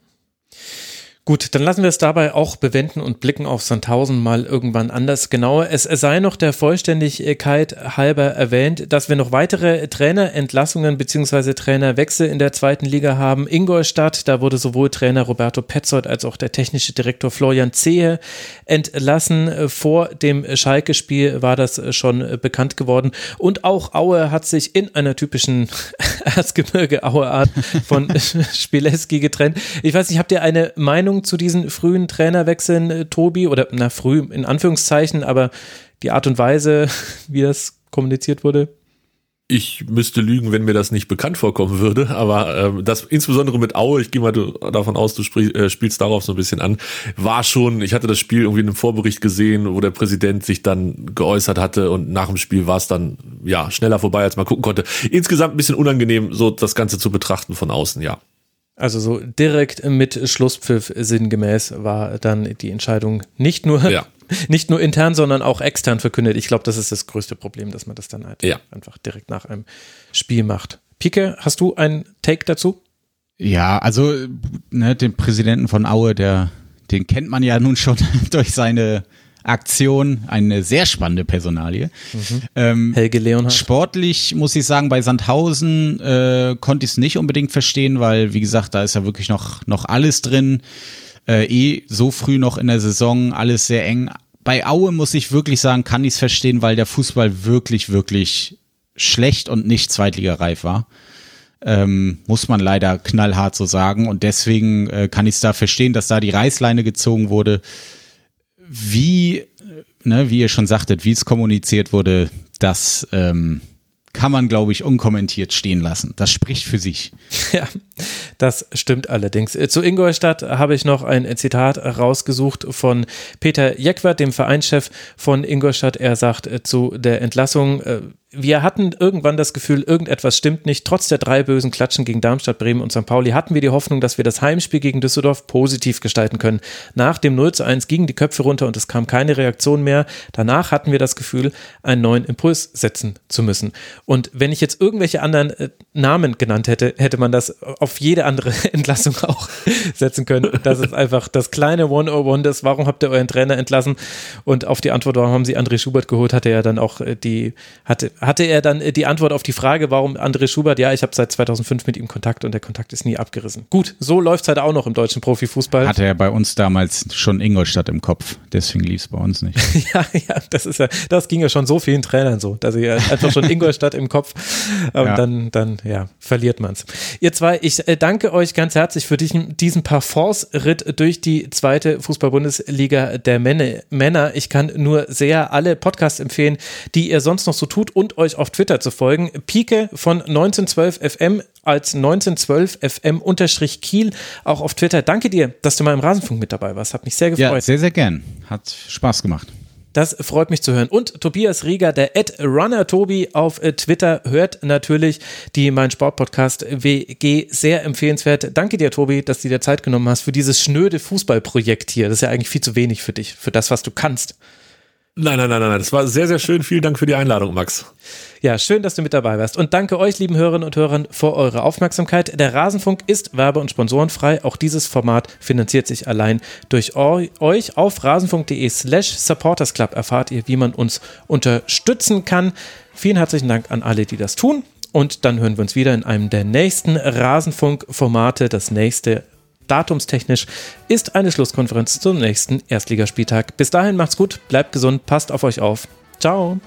Gut, dann lassen wir es dabei auch bewenden und blicken auf Sandhausen mal irgendwann anders genauer. Es sei noch der Vollständigkeit halber erwähnt, dass wir noch weitere Trainerentlassungen bzw. Trainerwechsel in der zweiten Liga haben. Ingolstadt, da wurde sowohl Trainer Roberto Petzold als auch der technische Direktor Florian Zehe entlassen. Vor dem Schalke-Spiel war das schon bekannt geworden. Und auch Aue hat sich in einer typischen Erzgebirge-Aue-Art von Spieleski getrennt. Ich weiß nicht, habt ihr eine Meinung Meinung zu diesen frühen Trainerwechseln, äh, Tobi? Oder na, früh in Anführungszeichen, aber die Art und Weise, wie das kommuniziert wurde? Ich müsste lügen, wenn mir das nicht bekannt vorkommen würde, aber äh, das insbesondere mit Aue, ich gehe mal davon aus, du spiel, äh, spielst darauf so ein bisschen an, war schon, ich hatte das Spiel irgendwie in einem Vorbericht gesehen, wo der Präsident sich dann geäußert hatte und nach dem Spiel war es dann ja schneller vorbei, als man gucken konnte. Insgesamt ein bisschen unangenehm, so das Ganze zu betrachten von außen, ja. Also so direkt mit Schlusspfiff sinngemäß war dann die Entscheidung nicht nur, ja. nicht nur intern, sondern auch extern verkündet. Ich glaube, das ist das größte Problem, dass man das dann halt ja. einfach direkt nach einem Spiel macht. Pike, hast du einen Take dazu? Ja, also ne, den Präsidenten von Aue, der, den kennt man ja nun schon durch seine Aktion, eine sehr spannende Personalie. Mhm. Ähm, Helge Leonhardt. Sportlich muss ich sagen, bei Sandhausen äh, konnte ich es nicht unbedingt verstehen, weil, wie gesagt, da ist ja wirklich noch, noch alles drin. Äh, eh so früh noch in der Saison, alles sehr eng. Bei Aue muss ich wirklich sagen, kann ich es verstehen, weil der Fußball wirklich, wirklich schlecht und nicht zweitligareif war. Ähm, muss man leider knallhart so sagen. Und deswegen äh, kann ich es da verstehen, dass da die Reißleine gezogen wurde wie, ne, wie ihr schon sagtet, wie es kommuniziert wurde, das ähm, kann man, glaube ich, unkommentiert stehen lassen. Das spricht für sich. Ja, das stimmt allerdings. Zu Ingolstadt habe ich noch ein Zitat rausgesucht von Peter Jeckwart, dem Vereinschef von Ingolstadt. Er sagt zu der Entlassung, äh, wir hatten irgendwann das Gefühl, irgendetwas stimmt nicht. Trotz der drei bösen Klatschen gegen Darmstadt, Bremen und St. Pauli hatten wir die Hoffnung, dass wir das Heimspiel gegen Düsseldorf positiv gestalten können. Nach dem 0 zu 1 gingen die Köpfe runter und es kam keine Reaktion mehr. Danach hatten wir das Gefühl, einen neuen Impuls setzen zu müssen. Und wenn ich jetzt irgendwelche anderen äh, Namen genannt hätte, hätte man das auf jede andere Entlassung auch setzen können. Das ist einfach das kleine 101 das, warum habt ihr euren Trainer entlassen? Und auf die Antwort, warum haben sie André Schubert geholt, hatte er dann auch äh, die, hatte, hatte er dann äh, die Antwort auf die Frage, warum André Schubert, ja, ich habe seit 2005 mit ihm Kontakt und der Kontakt ist nie abgerissen. Gut, so läuft es halt auch noch im deutschen Profifußball. Hatte er bei uns damals schon Ingolstadt im Kopf, deswegen lief es bei uns nicht. ja, ja, das ist ja, das ging ja schon so vielen Trainern so, dass sie einfach schon Ingolstadt im Kopf und ja. dann, dann, ja, verliert man es. Ihr zwei, ich äh, danke euch ganz herzlich für diesen, diesen Parforce-Ritt durch die zweite Fußball-Bundesliga der Männer. Ich kann nur sehr alle Podcasts empfehlen, die ihr sonst noch so tut und euch auf Twitter zu folgen. Pike von 1912 FM als 1912 FM unterstrich Kiel auch auf Twitter. Danke dir, dass du mal im Rasenfunk mit dabei warst. Hat mich sehr gefreut. Ja, sehr, sehr gern. Hat Spaß gemacht. Das freut mich zu hören. Und Tobias Rieger, der Ed Runner Tobi auf äh, Twitter, hört natürlich die Mein Sport Podcast WG sehr empfehlenswert. Danke dir, Tobi, dass du dir Zeit genommen hast für dieses schnöde Fußballprojekt hier. Das ist ja eigentlich viel zu wenig für dich, für das, was du kannst. Nein, nein, nein, nein, das war sehr, sehr schön. Vielen Dank für die Einladung, Max. Ja, schön, dass du mit dabei warst. Und danke euch, lieben Hörerinnen und Hörern, für eure Aufmerksamkeit. Der Rasenfunk ist werbe- und sponsorenfrei. Auch dieses Format finanziert sich allein durch euch. Auf rasenfunk.de slash supportersclub erfahrt ihr, wie man uns unterstützen kann. Vielen herzlichen Dank an alle, die das tun. Und dann hören wir uns wieder in einem der nächsten Rasenfunk-Formate. Das nächste datumstechnisch ist eine Schlusskonferenz zum nächsten Erstligaspieltag. Bis dahin macht's gut, bleibt gesund, passt auf euch auf. Ciao.